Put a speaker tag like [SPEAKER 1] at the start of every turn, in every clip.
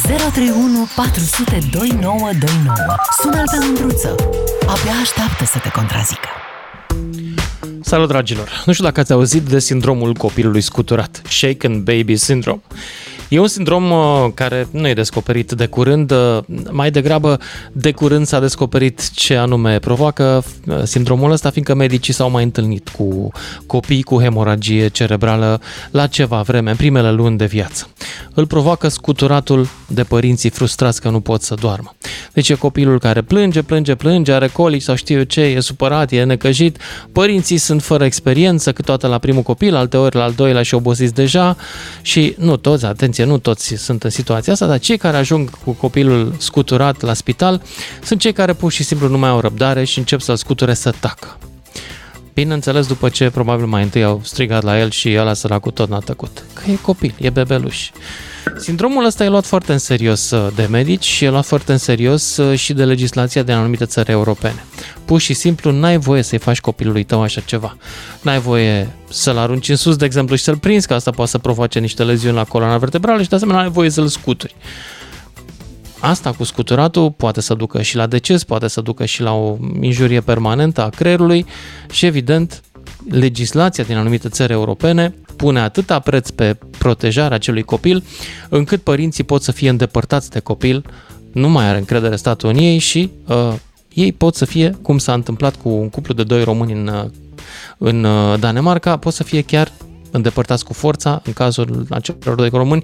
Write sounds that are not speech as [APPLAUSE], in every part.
[SPEAKER 1] 031 400 2929. Sună-l pe Mândruță. Abia așteaptă să te contrazică.
[SPEAKER 2] Salut, dragilor! Nu știu dacă ați auzit de sindromul copilului scuturat, Shaken Baby Syndrome. E un sindrom uh, care nu e descoperit de curând, uh, mai degrabă de curând s-a descoperit ce anume provoacă uh, sindromul ăsta, fiindcă medicii s-au mai întâlnit cu copii cu hemoragie cerebrală la ceva vreme, în primele luni de viață. Îl provoacă scuturatul de părinții frustrați că nu pot să doarmă. Deci e copilul care plânge, plânge, plânge, are colici sau știu eu ce, e supărat, e necăjit, părinții sunt fără experiență, câteodată la primul copil, alteori la al doilea și obosiți deja și nu toți, atenție, atenție, nu toți sunt în situația asta, dar cei care ajung cu copilul scuturat la spital sunt cei care pur și simplu nu mai au răbdare și încep să-l scuture să tacă. Bineînțeles, după ce probabil mai întâi au strigat la el și ăla săracul tot n-a tăcut. Că e copil, e bebeluș. Sindromul ăsta e luat foarte în serios uh, de medici și e luat foarte în serios uh, și de legislația din anumite țări europene. Pur și simplu n-ai voie să-i faci copilului tău așa ceva. N-ai voie să-l arunci în sus, de exemplu, și să-l prinzi, că asta poate să provoace niște leziuni la coloana vertebrală și de asemenea n-ai voie să-l scuturi. Asta cu scuturatul poate să ducă și la deces, poate să ducă și la o injurie permanentă a creierului și evident legislația din anumite țări europene pune atâta preț pe protejarea acelui copil, încât părinții pot să fie îndepărtați de copil, nu mai are încredere statul în ei și uh, ei pot să fie, cum s-a întâmplat cu un cuplu de doi români în, uh, în uh, Danemarca, pot să fie chiar îndepărtați cu forța, în cazul acelor doi români,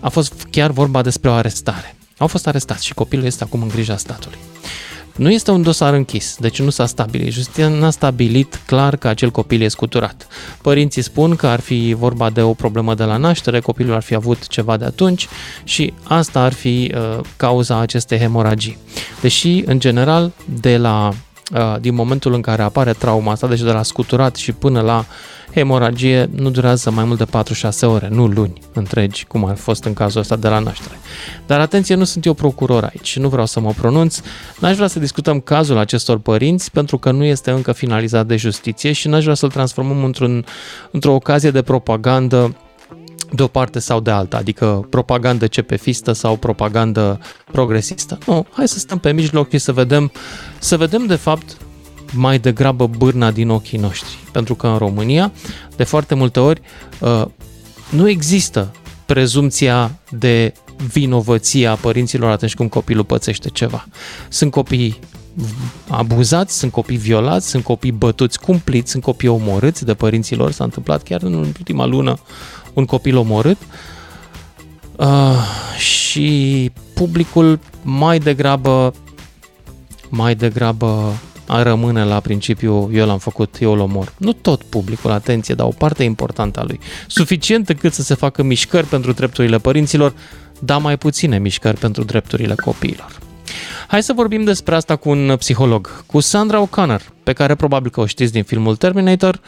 [SPEAKER 2] a fost chiar vorba despre o arestare. Au fost arestați și copilul este acum în grija statului. Nu este un dosar închis, deci nu s-a stabilit. Justiția n-a stabilit clar că acel copil e scuturat. Părinții spun că ar fi vorba de o problemă de la naștere, copilul ar fi avut ceva de atunci și asta ar fi uh, cauza acestei hemoragii. Deși, în general, de la, uh, din momentul în care apare trauma asta, deci de la scuturat și până la uh, hemoragie nu durează mai mult de 4-6 ore, nu luni întregi, cum a fost în cazul ăsta de la naștere. Dar atenție, nu sunt eu procuror aici, nu vreau să mă pronunț, n-aș vrea să discutăm cazul acestor părinți pentru că nu este încă finalizat de justiție și n-aș vrea să-l transformăm într-un, într-o ocazie de propagandă de o parte sau de alta, adică propagandă CPFistă sau propagandă progresistă. Nu, hai să stăm pe mijloc și să vedem, să vedem de fapt mai degrabă bârna din ochii noștri. Pentru că în România, de foarte multe ori, uh, nu există prezumția de vinovăție a părinților atunci când copilul pățește ceva. Sunt copii abuzați, sunt copii violați, sunt copii bătuți cumplit, sunt copii omorâți de părinților. S-a întâmplat chiar în ultima lună un copil omorât. Uh, și publicul mai degrabă mai degrabă a rămâne la principiu eu l-am făcut, eu l omor. Nu tot publicul, atenție, dar o parte importantă a lui. Suficient încât să se facă mișcări pentru drepturile părinților, dar mai puține mișcări pentru drepturile copiilor. Hai să vorbim despre asta cu un psiholog, cu Sandra O'Connor, pe care probabil că o știți din filmul Terminator,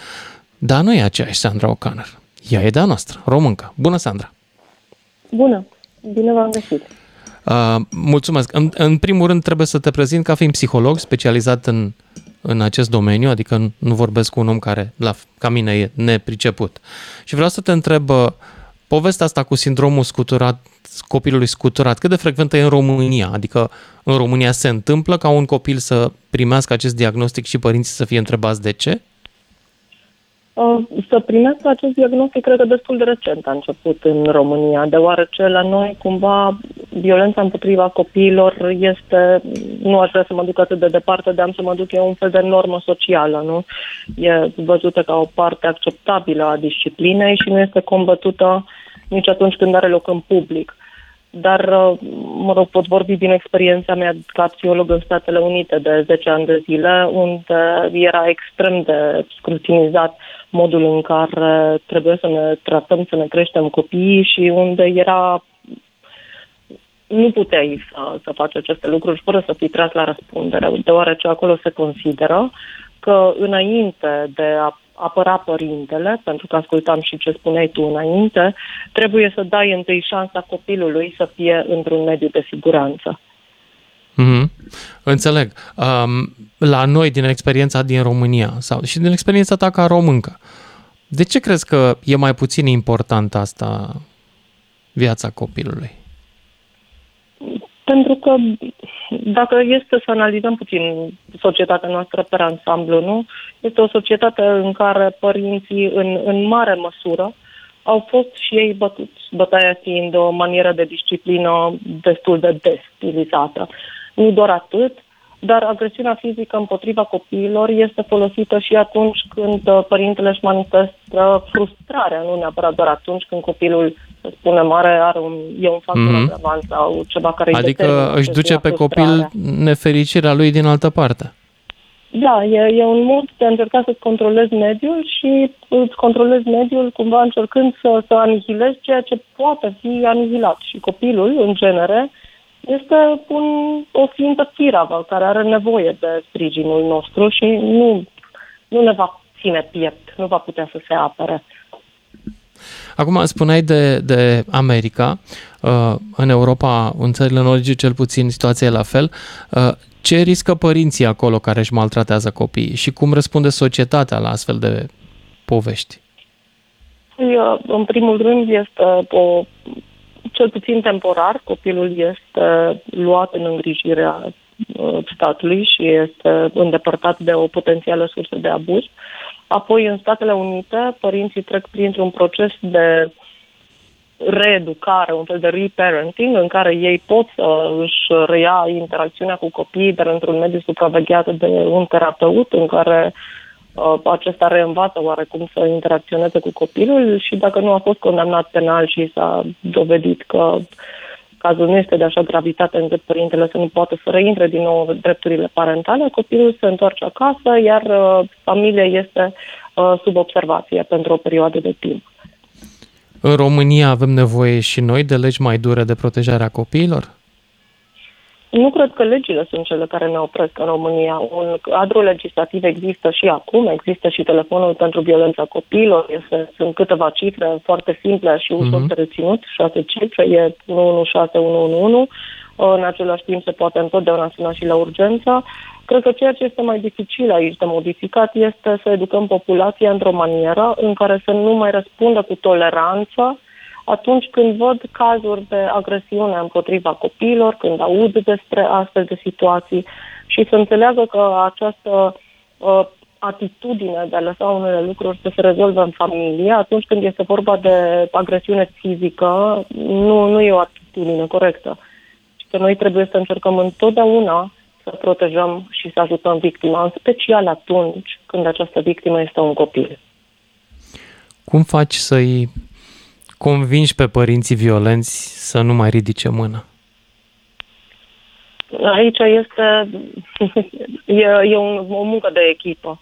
[SPEAKER 2] dar nu e aceeași Sandra O'Connor. Ea e de-a noastră, româncă. Bună, Sandra!
[SPEAKER 3] Bună! Bine v-am găsit!
[SPEAKER 2] Uh, mulțumesc. În, în primul rând trebuie să te prezint ca fiind psiholog specializat în, în acest domeniu, adică nu vorbesc cu un om care, la, ca mine, e nepriceput. Și vreau să te întreb, uh, povestea asta cu sindromul scuturat, copilului scuturat, cât de frecventă e în România? Adică în România se întâmplă ca un copil să primească acest diagnostic și părinții să fie întrebați de ce?
[SPEAKER 3] Uh, să primească acest diagnostic, cred că destul de recent a început în România, deoarece la noi, cumva, violența împotriva copiilor este, nu aș vrea să mă duc atât de departe, dar am să mă duc, e un fel de normă socială, nu? E văzută ca o parte acceptabilă a disciplinei și nu este combătută nici atunci când are loc în public. Dar, uh, mă rog, pot vorbi din experiența mea ca psiholog în Statele Unite de 10 ani de zile, unde era extrem de scrutinizat modul în care trebuie să ne tratăm, să ne creștem copiii și unde era nu puteai să, să faci aceste lucruri fără să fii tras la răspundere, deoarece acolo se consideră că înainte de a apăra părintele, pentru că ascultam și ce spuneai tu înainte, trebuie să dai întâi șansa copilului să fie într-un mediu de siguranță.
[SPEAKER 2] Mm-hmm. Înțeleg. Um, la noi, din experiența din România sau și din experiența ta ca româncă, de ce crezi că e mai puțin important asta, viața copilului?
[SPEAKER 3] Pentru că dacă este să analizăm puțin societatea noastră pe ansamblu, nu? Este o societate în care părinții, în, în mare măsură, au fost și ei bătuți, bătaia fiind o manieră de disciplină destul de destilizată. Nu doar atât, dar agresiunea fizică împotriva copiilor este folosită și atunci când uh, părintele își manifestă frustrarea, nu neapărat doar atunci când copilul, să spunem, mare, are un, e un factor mm-hmm. agravant sau ceva care
[SPEAKER 2] Adică își duce pe copil nefericirea lui din altă parte.
[SPEAKER 3] Da, e, e un mod de a încerca să-ți controlezi mediul și îți controlezi mediul cumva încercând să, să anihilezi ceea ce poate fi anihilat. Și copilul, în genere, este un, o ființă firavă care are nevoie de sprijinul nostru și nu, nu ne va ține piept, nu va putea să se apere.
[SPEAKER 2] Acum spuneai de, de America, uh, în Europa, în țările nordice cel puțin situația e la fel. Uh, ce riscă părinții acolo care își maltratează copiii și cum răspunde societatea la astfel de povești?
[SPEAKER 3] Păi, uh, în primul rând este o cel puțin temporar, copilul este luat în îngrijirea uh, statului și este îndepărtat de o potențială sursă de abuz. Apoi, în Statele Unite, părinții trec printr-un proces de reeducare, un fel de reparenting, în care ei pot să își reia interacțiunea cu copiii, dar într-un mediu supravegheat de un terapeut, în care uh, acesta reînvață oarecum să interacționeze cu copilul și dacă nu a fost condamnat penal și s-a dovedit că cazul nu este de așa gravitate încât părintele să nu poată să reintre din nou drepturile parentale, copilul se întoarce acasă, iar uh, familia este uh, sub observație pentru o perioadă de timp.
[SPEAKER 2] În România avem nevoie și noi de legi mai dure de protejare a copiilor?
[SPEAKER 3] Nu cred că legile sunt cele care ne opresc în România. Un cadru legislativ există și acum, există și telefonul pentru violența copiilor, este, sunt câteva cifre foarte simple și ușor uh-huh. de reținut, șase cifre, e 116111, în același timp se poate întotdeauna suna și la urgență. Cred că ceea ce este mai dificil aici de modificat este să educăm populația într-o manieră în care să nu mai răspundă cu toleranță atunci când văd cazuri de agresiune împotriva copiilor, când aud despre astfel de situații și să înțeleagă că această uh, atitudine de a lăsa unele lucruri să se rezolve în familie, atunci când este vorba de agresiune fizică, nu, nu e o atitudine corectă. Și că noi trebuie să încercăm întotdeauna să protejăm și să ajutăm victima, în special atunci când această victimă este un copil.
[SPEAKER 2] Cum faci să-i convingi pe părinții violenți să nu mai ridice mână?
[SPEAKER 3] Aici este [LAUGHS] e, e un, o muncă de echipă.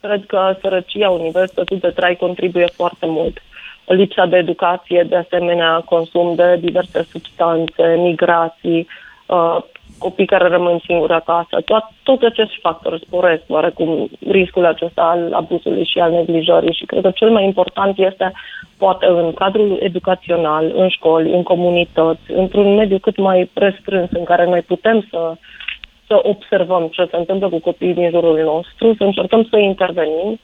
[SPEAKER 3] Cred că sărăcia, universității de trai contribuie foarte mult. Lipsa de educație, de asemenea, consum de diverse substanțe, migrații, uh, copii care rămân singuri acasă, tot, toți acești factori sporesc oarecum riscul acesta al abuzului și al neglijării și cred că cel mai important este poate în cadrul educațional, în școli, în comunități, într-un mediu cât mai restrâns în care noi putem să, să observăm ce se întâmplă cu copiii din jurul nostru, să încercăm să intervenim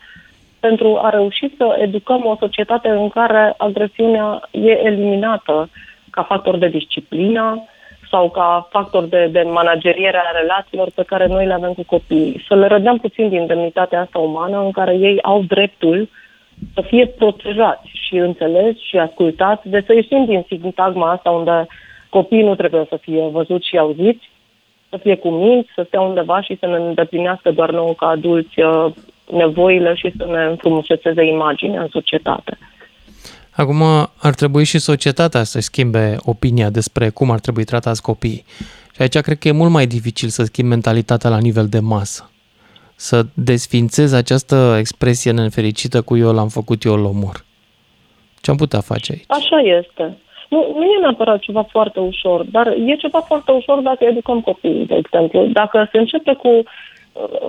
[SPEAKER 3] pentru a reuși să educăm o societate în care agresiunea e eliminată ca factor de disciplină, sau ca factor de, de manageriere a relațiilor pe care noi le avem cu copiii. Să le rădăm puțin din demnitatea asta umană în care ei au dreptul să fie protejați și înțelegi și ascultați, de să ieșim din sintagma asta unde copiii nu trebuie să fie văzuți și auziți, să fie cu minți, să stea undeva și să ne îndeplinească doar nouă ca adulți uh, nevoile și să ne înfrumusețeze imaginea în societate.
[SPEAKER 2] Acum ar trebui și societatea să schimbe opinia despre cum ar trebui tratați copiii. Și aici cred că e mult mai dificil să schimbi mentalitatea la nivel de masă. Să desfințez această expresie nefericită cu eu l-am făcut, eu îl omor. Ce am putea face aici?
[SPEAKER 3] Așa este. Nu, nu e neapărat ceva foarte ușor, dar e ceva foarte ușor dacă educăm copiii, de exemplu. Dacă se începe cu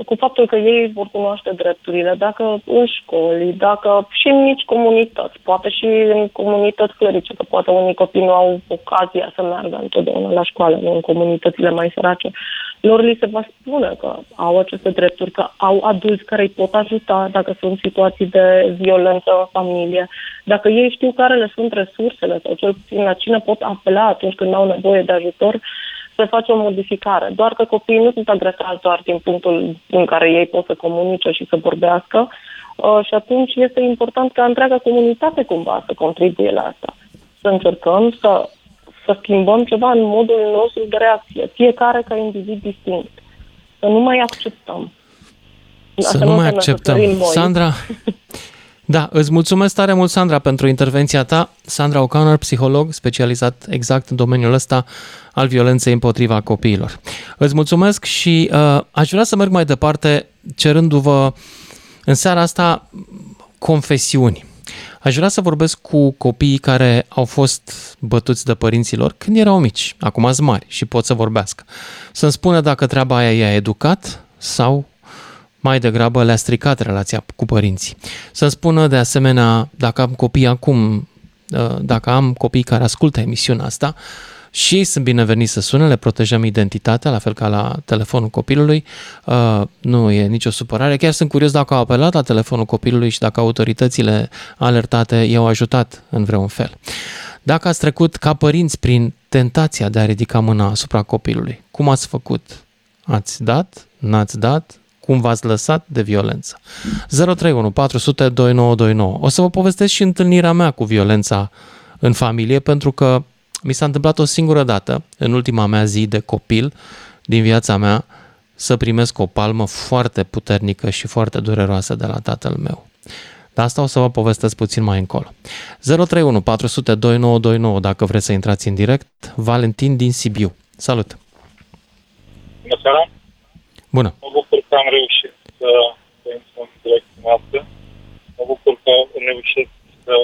[SPEAKER 3] cu faptul că ei vor cunoaște drepturile, dacă în școli, dacă și în mici comunități, poate și în comunități clerice, că poate unii copii nu au ocazia să meargă întotdeauna la școală, nu în comunitățile mai sărace. Lor li se va spune că au aceste drepturi, că au adulți care îi pot ajuta dacă sunt situații de violență în familie, dacă ei știu care le sunt resursele sau cel puțin la cine pot apela atunci când au nevoie de ajutor, se face o modificare. Doar că copiii nu sunt agresați doar din punctul în care ei pot să comunice și să vorbească uh, și atunci este important ca întreaga comunitate cumva să contribuie la asta. Să încercăm să, să schimbăm ceva în modul nostru de reacție, fiecare ca individ distinct. Să nu mai acceptăm.
[SPEAKER 2] Să nu mai acceptăm. Sandra, [LAUGHS] Da, îți mulțumesc tare mult, Sandra, pentru intervenția ta. Sandra O'Connor, psiholog specializat exact în domeniul ăsta al violenței împotriva copiilor. Îți mulțumesc și uh, aș vrea să merg mai departe cerându-vă în seara asta confesiuni. Aș vrea să vorbesc cu copiii care au fost bătuți de părinților când erau mici, acum sunt mari și pot să vorbească. Să-mi spună dacă treaba aia i-a educat sau mai degrabă le-a stricat relația cu părinții. Să-mi spună de asemenea, dacă am copii acum, uh, dacă am copii care ascultă emisiunea asta, și ei sunt bineveniți să sune, le protejăm identitatea, la fel ca la telefonul copilului. Uh, nu e nicio supărare. Chiar sunt curios dacă au apelat la telefonul copilului și dacă autoritățile alertate i-au ajutat în vreun fel. Dacă ați trecut ca părinți prin tentația de a ridica mâna asupra copilului, cum ați făcut? Ați dat? N-ați dat? Cum v-ați lăsat de violență. 031 400 2929. O să vă povestesc și întâlnirea mea cu violența în familie, pentru că mi s-a întâmplat o singură dată, în ultima mea zi de copil din viața mea, să primesc o palmă foarte puternică și foarte dureroasă de la tatăl meu. Dar asta o să vă povestesc puțin mai încolo. 031 400 2929 dacă vreți să intrați în direct. Valentin din Sibiu. Salut!
[SPEAKER 4] Bună seara!
[SPEAKER 2] Bună!
[SPEAKER 4] Mă bucur că am reușit să, să intru în direcția noastră. Mă bucur că am reușit să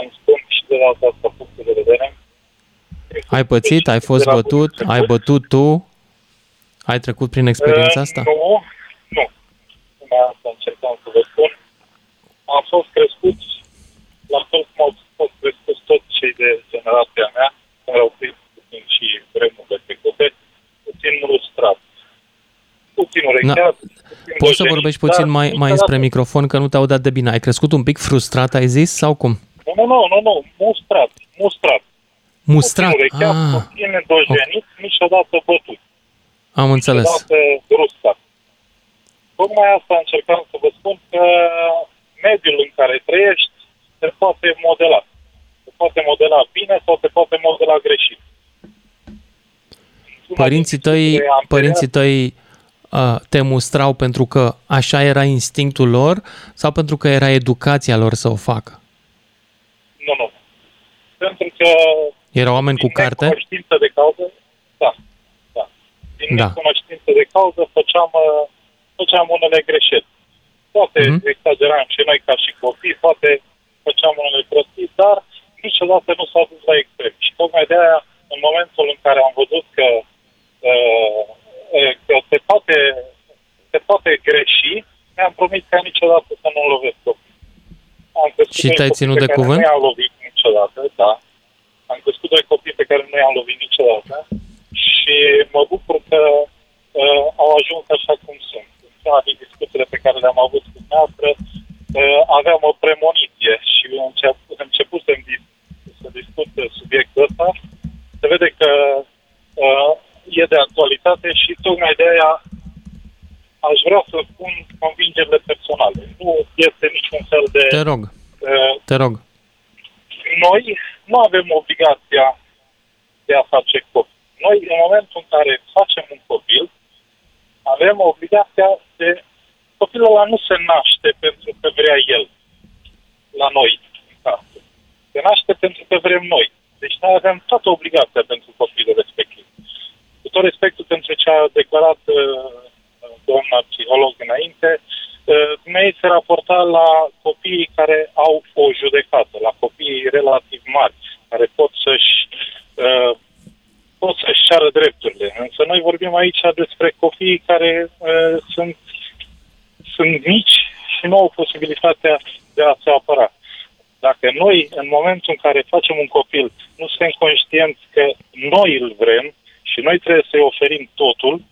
[SPEAKER 4] îmi spun și de data asta punctul de vedere.
[SPEAKER 2] Ai pățit? Ai fost bătut? Ai bătut tu? Ai trecut prin experiența asta?
[SPEAKER 4] Nu, nu. Numai asta încercam să vă spun. Am fost crescut la fel cum au fost crescuți toți cei de generația mea, care au prins puțin și vremurile trecute, puțin frustrat puțin urecheat.
[SPEAKER 2] Da. Poți să vorbești puțin mai, mai spre microfon, că nu te audat de bine. Ai crescut un pic frustrat, ai zis, sau cum?
[SPEAKER 4] Nu, nu, nu, nu, nu. mustrat, mustrat.
[SPEAKER 2] Mustrat,
[SPEAKER 4] puțin urecheat, ah. puțin dojenit, okay. niciodată bătut.
[SPEAKER 2] Am înțeles.
[SPEAKER 4] Niciodată bruscat. Tocmai asta încercam să vă spun că mediul în care trăiești se poate modela. Se poate modela bine sau se poate modela greșit.
[SPEAKER 2] Părinții tăi, părinții tăi te mustrau pentru că așa era instinctul lor sau pentru că era educația lor să o facă?
[SPEAKER 4] Nu, nu. Pentru că...
[SPEAKER 2] Erau oameni cu carte?
[SPEAKER 4] Cunoștință de cauză, da. da. Din da. cunoștință de cauză făceam, făceam unele greșeli. Poate mm-hmm. exageram și noi ca și copii, poate făceam unele prostii, dar niciodată nu s-a dus la extrem. Și tocmai de aia, în momentul în care am văzut că uh, că se poate, se poate greși, mi-am promis ca niciodată să nu lovesc copii.
[SPEAKER 2] Am și te-ai ținut de cuvânt?
[SPEAKER 4] Nu i-am lovit niciodată, da. Am crescut doi copii pe care nu i-am lovit niciodată și mă bucur că uh, au ajuns așa cum sunt. În una din discuțiile pe care le-am avut cu dumneavoastră, uh, aveam o premoniție și început, început să, să discut subiectul ăsta. Se vede că uh, e de actualitate și tocmai de aia aș vrea să spun convingerile personale. Nu este niciun fel de...
[SPEAKER 2] Te rog, uh, te rog.
[SPEAKER 4] Noi nu avem obligația de a face copii. Noi, în momentul în care facem un copil, avem obligația de... Copilul ăla nu se naște pentru că vrea el la noi Se naște pentru că vrem noi. Deci noi avem toată obligația pentru copilul respectiv tot respectul pentru ce a declarat uh, doamna psiholog înainte, uh, dumnei se raporta la copiii care au o judecată, la copiii relativ mari, care pot să-și uh, pot să-și ceară drepturile. Însă noi vorbim aici despre copiii care uh, sunt, sunt mici și nu au posibilitatea de a se apăra. Dacă noi, în momentul în care facem un copil, nu suntem conștienți că noi îl vrem, și noi trebuie să-i oferim totul,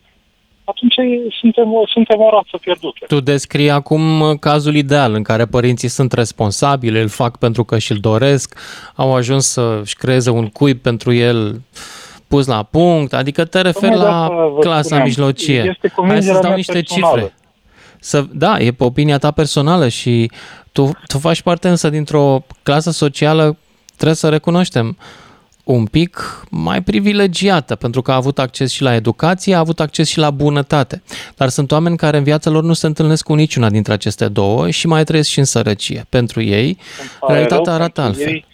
[SPEAKER 4] atunci suntem, suntem o rață pierdută.
[SPEAKER 2] Tu descrii acum cazul ideal în care părinții sunt responsabili, îl fac pentru că și-l doresc, au ajuns să-și creeze un cuib pentru el pus la punct, adică te referi
[SPEAKER 4] Tocmai
[SPEAKER 2] la
[SPEAKER 4] de asta vă
[SPEAKER 2] clasa
[SPEAKER 4] spuneam,
[SPEAKER 2] mijlocie.
[SPEAKER 4] este
[SPEAKER 2] Hai
[SPEAKER 4] convingerea
[SPEAKER 2] să dau
[SPEAKER 4] mea
[SPEAKER 2] niște
[SPEAKER 4] personală.
[SPEAKER 2] cifre. Să, da, e pe opinia ta personală și tu, tu faci parte însă dintr-o clasă socială, trebuie să recunoaștem, un pic mai privilegiată, pentru că a avut acces și la educație, a avut acces și la bunătate. Dar sunt oameni care în viața lor nu se întâlnesc cu niciuna dintre aceste două și mai trăiesc și în sărăcie. Pentru ei,
[SPEAKER 4] Îmi pare
[SPEAKER 2] realitatea
[SPEAKER 4] rău
[SPEAKER 2] arată
[SPEAKER 4] pentru
[SPEAKER 2] altfel.
[SPEAKER 4] Ei,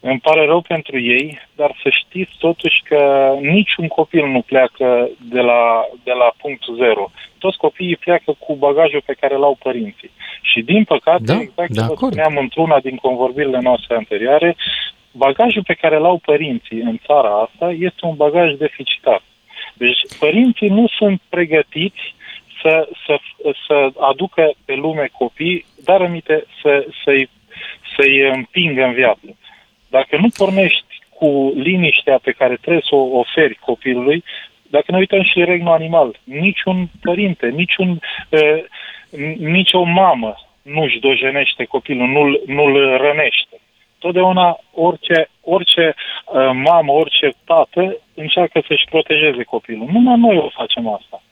[SPEAKER 4] îmi pare rău pentru ei, dar să știți totuși că niciun copil nu pleacă de la, de la punctul zero. Toți copiii pleacă cu bagajul pe care l-au părinții. Și din păcate,
[SPEAKER 2] Da,
[SPEAKER 4] exact
[SPEAKER 2] de
[SPEAKER 4] ce vă
[SPEAKER 2] acord.
[SPEAKER 4] spuneam într-una din convorbirile noastre anterioare, bagajul pe care l-au părinții în țara asta este un bagaj deficitar. Deci părinții nu sunt pregătiți să, să, să aducă pe lume copii, dar aminte să, să-i, să-i împingă în viață. Dacă nu pornești cu liniștea pe care trebuie să o oferi copilului, dacă ne uităm și regnul animal, niciun părinte, niciun, uh, nicio mamă nu-și dojenește copilul, nu-l, nu-l rănește. Totdeauna orice, orice uh, mamă, orice tată încearcă să-și protejeze copilul. Numai noi o facem asta.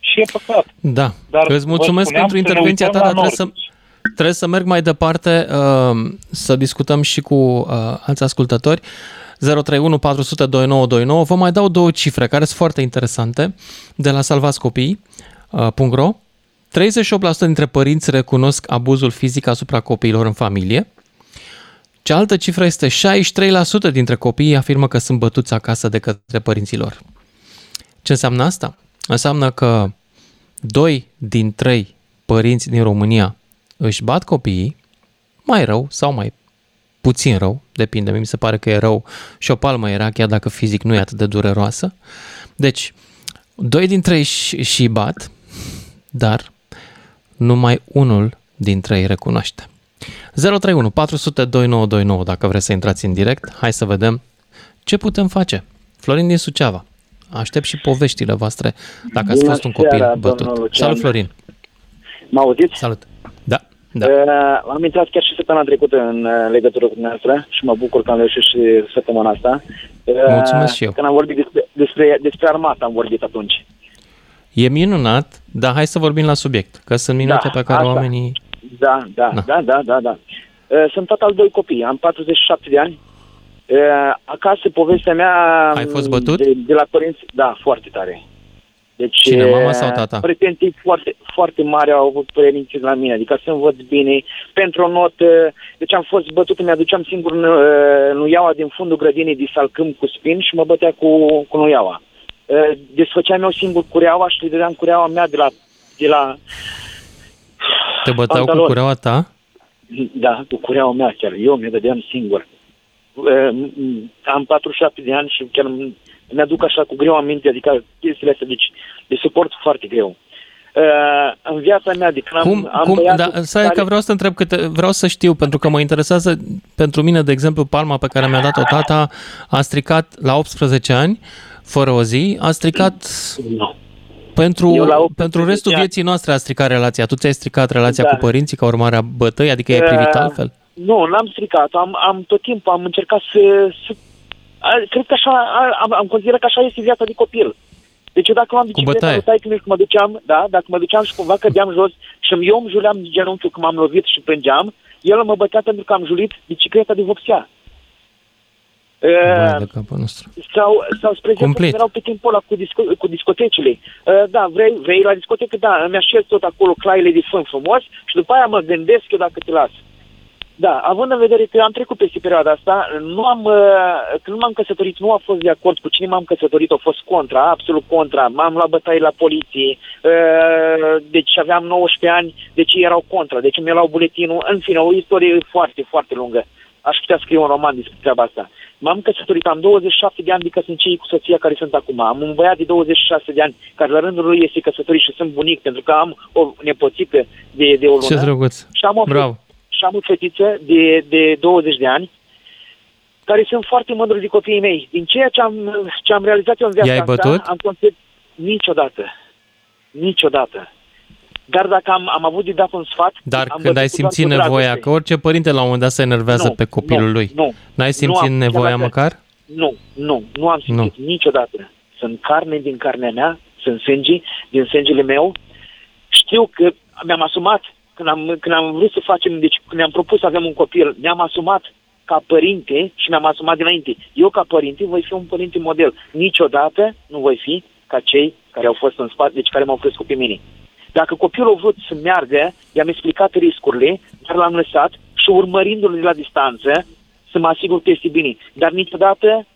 [SPEAKER 4] Și e păcat.
[SPEAKER 2] Da,
[SPEAKER 4] Dar
[SPEAKER 2] îți
[SPEAKER 4] vă
[SPEAKER 2] mulțumesc
[SPEAKER 4] spuneam
[SPEAKER 2] pentru
[SPEAKER 4] să ne
[SPEAKER 2] intervenția ta,
[SPEAKER 4] uităm
[SPEAKER 2] dar
[SPEAKER 4] la
[SPEAKER 2] trebuie să,
[SPEAKER 4] nordici.
[SPEAKER 2] trebuie să merg mai departe, uh, să discutăm și cu uh, alți ascultători. 031 400 2929. Vă mai dau două cifre care sunt foarte interesante de la salvascopii.ro 38% dintre părinți recunosc abuzul fizic asupra copiilor în familie. Cealaltă cifră este 63% dintre copii afirmă că sunt bătuți acasă de către părinților. Ce înseamnă asta? Înseamnă că 2 din 3 părinți din România își bat copiii, mai rău sau mai puțin rău, depinde, mi se pare că e rău și o palmă era, chiar dacă fizic nu e atât de dureroasă. Deci, 2 din 3 și, și bat, dar numai unul dintre ei recunoaște. 031 400 2929 dacă vreți să intrați în direct. Hai să vedem ce putem face. Florin din Suceava. Aștept și poveștile voastre dacă ați
[SPEAKER 5] Bună
[SPEAKER 2] fost un copil
[SPEAKER 5] seara,
[SPEAKER 2] bătut.
[SPEAKER 5] domnul Lucian.
[SPEAKER 2] Salut, Florin.
[SPEAKER 5] Mă auziți?
[SPEAKER 2] Salut. Da, da.
[SPEAKER 5] Uh, am intrat chiar și săptămâna trecută în uh, legătură cu dumneavoastră și mă bucur că am reușit și săptămâna asta. Uh,
[SPEAKER 2] Mulțumesc și eu.
[SPEAKER 5] Când am vorbit despre, despre, despre armată, am vorbit atunci.
[SPEAKER 2] E minunat, dar hai să vorbim la subiect, că sunt minute
[SPEAKER 5] Da,
[SPEAKER 2] pe care
[SPEAKER 5] asta.
[SPEAKER 2] oamenii...
[SPEAKER 5] Da, da,
[SPEAKER 2] Da.
[SPEAKER 5] da, da, da, da. Uh, sunt tata al doi copii, am 47 de ani. Uh, acasă, povestea mea...
[SPEAKER 2] Ai fost bătut?
[SPEAKER 5] De, de la părinți, da, foarte tare. Deci,
[SPEAKER 2] Cine, mama
[SPEAKER 5] uh,
[SPEAKER 2] sau tata?
[SPEAKER 5] Pretenții foarte, foarte mari au avut părinții la mine, adică să învăț bine. Pentru o notă, deci am fost bătut, îmi aduceam singur uh, nuiaua din fundul grădinii de salcâm cu spin și mă bătea cu, cu nuiaua. Uh, Desfăceam eu singur cureaua și le dădeam cureaua mea de la, de la
[SPEAKER 2] Te băteau cu
[SPEAKER 5] pantaloni.
[SPEAKER 2] cureaua ta?
[SPEAKER 5] Da, cu cureaua mea chiar. Eu mi-o dădeam singur. Uh, m- Am 47 de ani și chiar îmi îmi aduc așa cu greu aminte, adică chestiile astea, deci le suport foarte greu. Uh, în viața mea, de când
[SPEAKER 2] Cum,
[SPEAKER 5] am, am
[SPEAKER 2] cum,
[SPEAKER 5] băiatul
[SPEAKER 2] da, stai
[SPEAKER 5] care-
[SPEAKER 2] că vreau să te întreb, câte, vreau să știu, pentru că mă interesează, pentru mine, de exemplu, palma pe care mi-a dat-o tata a stricat la 18 ani, fără o zi, a stricat
[SPEAKER 5] Nu.
[SPEAKER 2] Pentru,
[SPEAKER 5] Eu la 18
[SPEAKER 2] pentru restul
[SPEAKER 5] ani-
[SPEAKER 2] vieții noastre a stricat relația. Tu ți-ai stricat relația
[SPEAKER 5] Da.
[SPEAKER 2] cu părinții ca urmare a bătăii, adică i-ai privit
[SPEAKER 5] Uh,
[SPEAKER 2] altfel?
[SPEAKER 5] Nu, n-am stricat. Am, am tot timpul am încercat să... să a, cred că așa, a, am, am considerat că așa este viața de copil. Deci eu dacă luam bicicleta
[SPEAKER 2] bătaie.
[SPEAKER 5] lui taică și mă duceam, da, dacă mă duceam și cumva cădeam jos și îmi- eu îmi juleam genunchiul când m-am lovit și plângeam, el mă bătea pentru că am julit bicicleta de vopsea.
[SPEAKER 2] Vai
[SPEAKER 5] Uh,
[SPEAKER 2] de capul nostru.
[SPEAKER 5] sau, sau spre exemplu,
[SPEAKER 2] Cumplit.
[SPEAKER 5] cum erau pe timpul ăla cu, disco, cu discotecile. Uh, da, vrei, vrei la discotecă? Da, îmi așez tot acolo claile de fân frumos și după aia mă gândesc eu dacă te las. Da, având în vedere că am trecut peste perioada asta, nu am, uh, când m-am căsătorit, nu a fost de acord cu cine m-am căsătorit, a fost contra, absolut contra. M-am luat bătaie la poliție, uh, deci aveam 19 ani, deci ei erau contra, deci mi-au luat buletinul. În fine, o istorie foarte, foarte lungă. Aș putea scrie un roman despre treaba asta. M-am căsătorit, am 27 de ani de căsnicie cu soția care sunt acum. Am un băiat de 26 de ani care la rândul lui este căsătorit și sunt bunic pentru că am o nepoțică de, de o lună.
[SPEAKER 2] Ce drăguț.
[SPEAKER 5] Și am o,
[SPEAKER 2] Bravo.
[SPEAKER 5] și am o fetiță de, de 20 de ani care sunt foarte mândru de copiii mei. Din ceea ce am, ce am realizat eu în viața
[SPEAKER 2] I-ai
[SPEAKER 5] asta,
[SPEAKER 2] bătut?
[SPEAKER 5] am considerat niciodată. Niciodată. Dar dacă am, am avut de dat un sfat...
[SPEAKER 2] Dar
[SPEAKER 5] am
[SPEAKER 2] când
[SPEAKER 5] bătut
[SPEAKER 2] ai
[SPEAKER 5] doar cu
[SPEAKER 2] simțit nevoia,
[SPEAKER 5] dragoste.
[SPEAKER 2] că orice părinte la un moment dat se enervează
[SPEAKER 5] Nu,
[SPEAKER 2] pe copilul
[SPEAKER 5] nu,
[SPEAKER 2] lui,
[SPEAKER 5] Nu.
[SPEAKER 2] n-ai
[SPEAKER 5] Nu
[SPEAKER 2] simțit
[SPEAKER 5] am-
[SPEAKER 2] nevoia
[SPEAKER 5] chiar dacă-
[SPEAKER 2] măcar?
[SPEAKER 5] Nu, nu, nu am simțit nu. niciodată. Sunt carne din carnea mea, sunt sânge din sângele meu. Știu că mi-am asumat, când am, când am vrut să facem, deci când ne-am propus să avem un copil, ne-am asumat ca părinte și mi-am asumat dinainte. Eu ca părinte voi fi un părinte model. Niciodată nu voi fi ca cei care au fost în spate, deci care m-au crescut pe mine. Dacă copilul a vrut să meargă, i-am explicat riscurile, dar l-am lăsat și urmărindu-l de la distanță, să mă asigur că este bine. Dar niciodată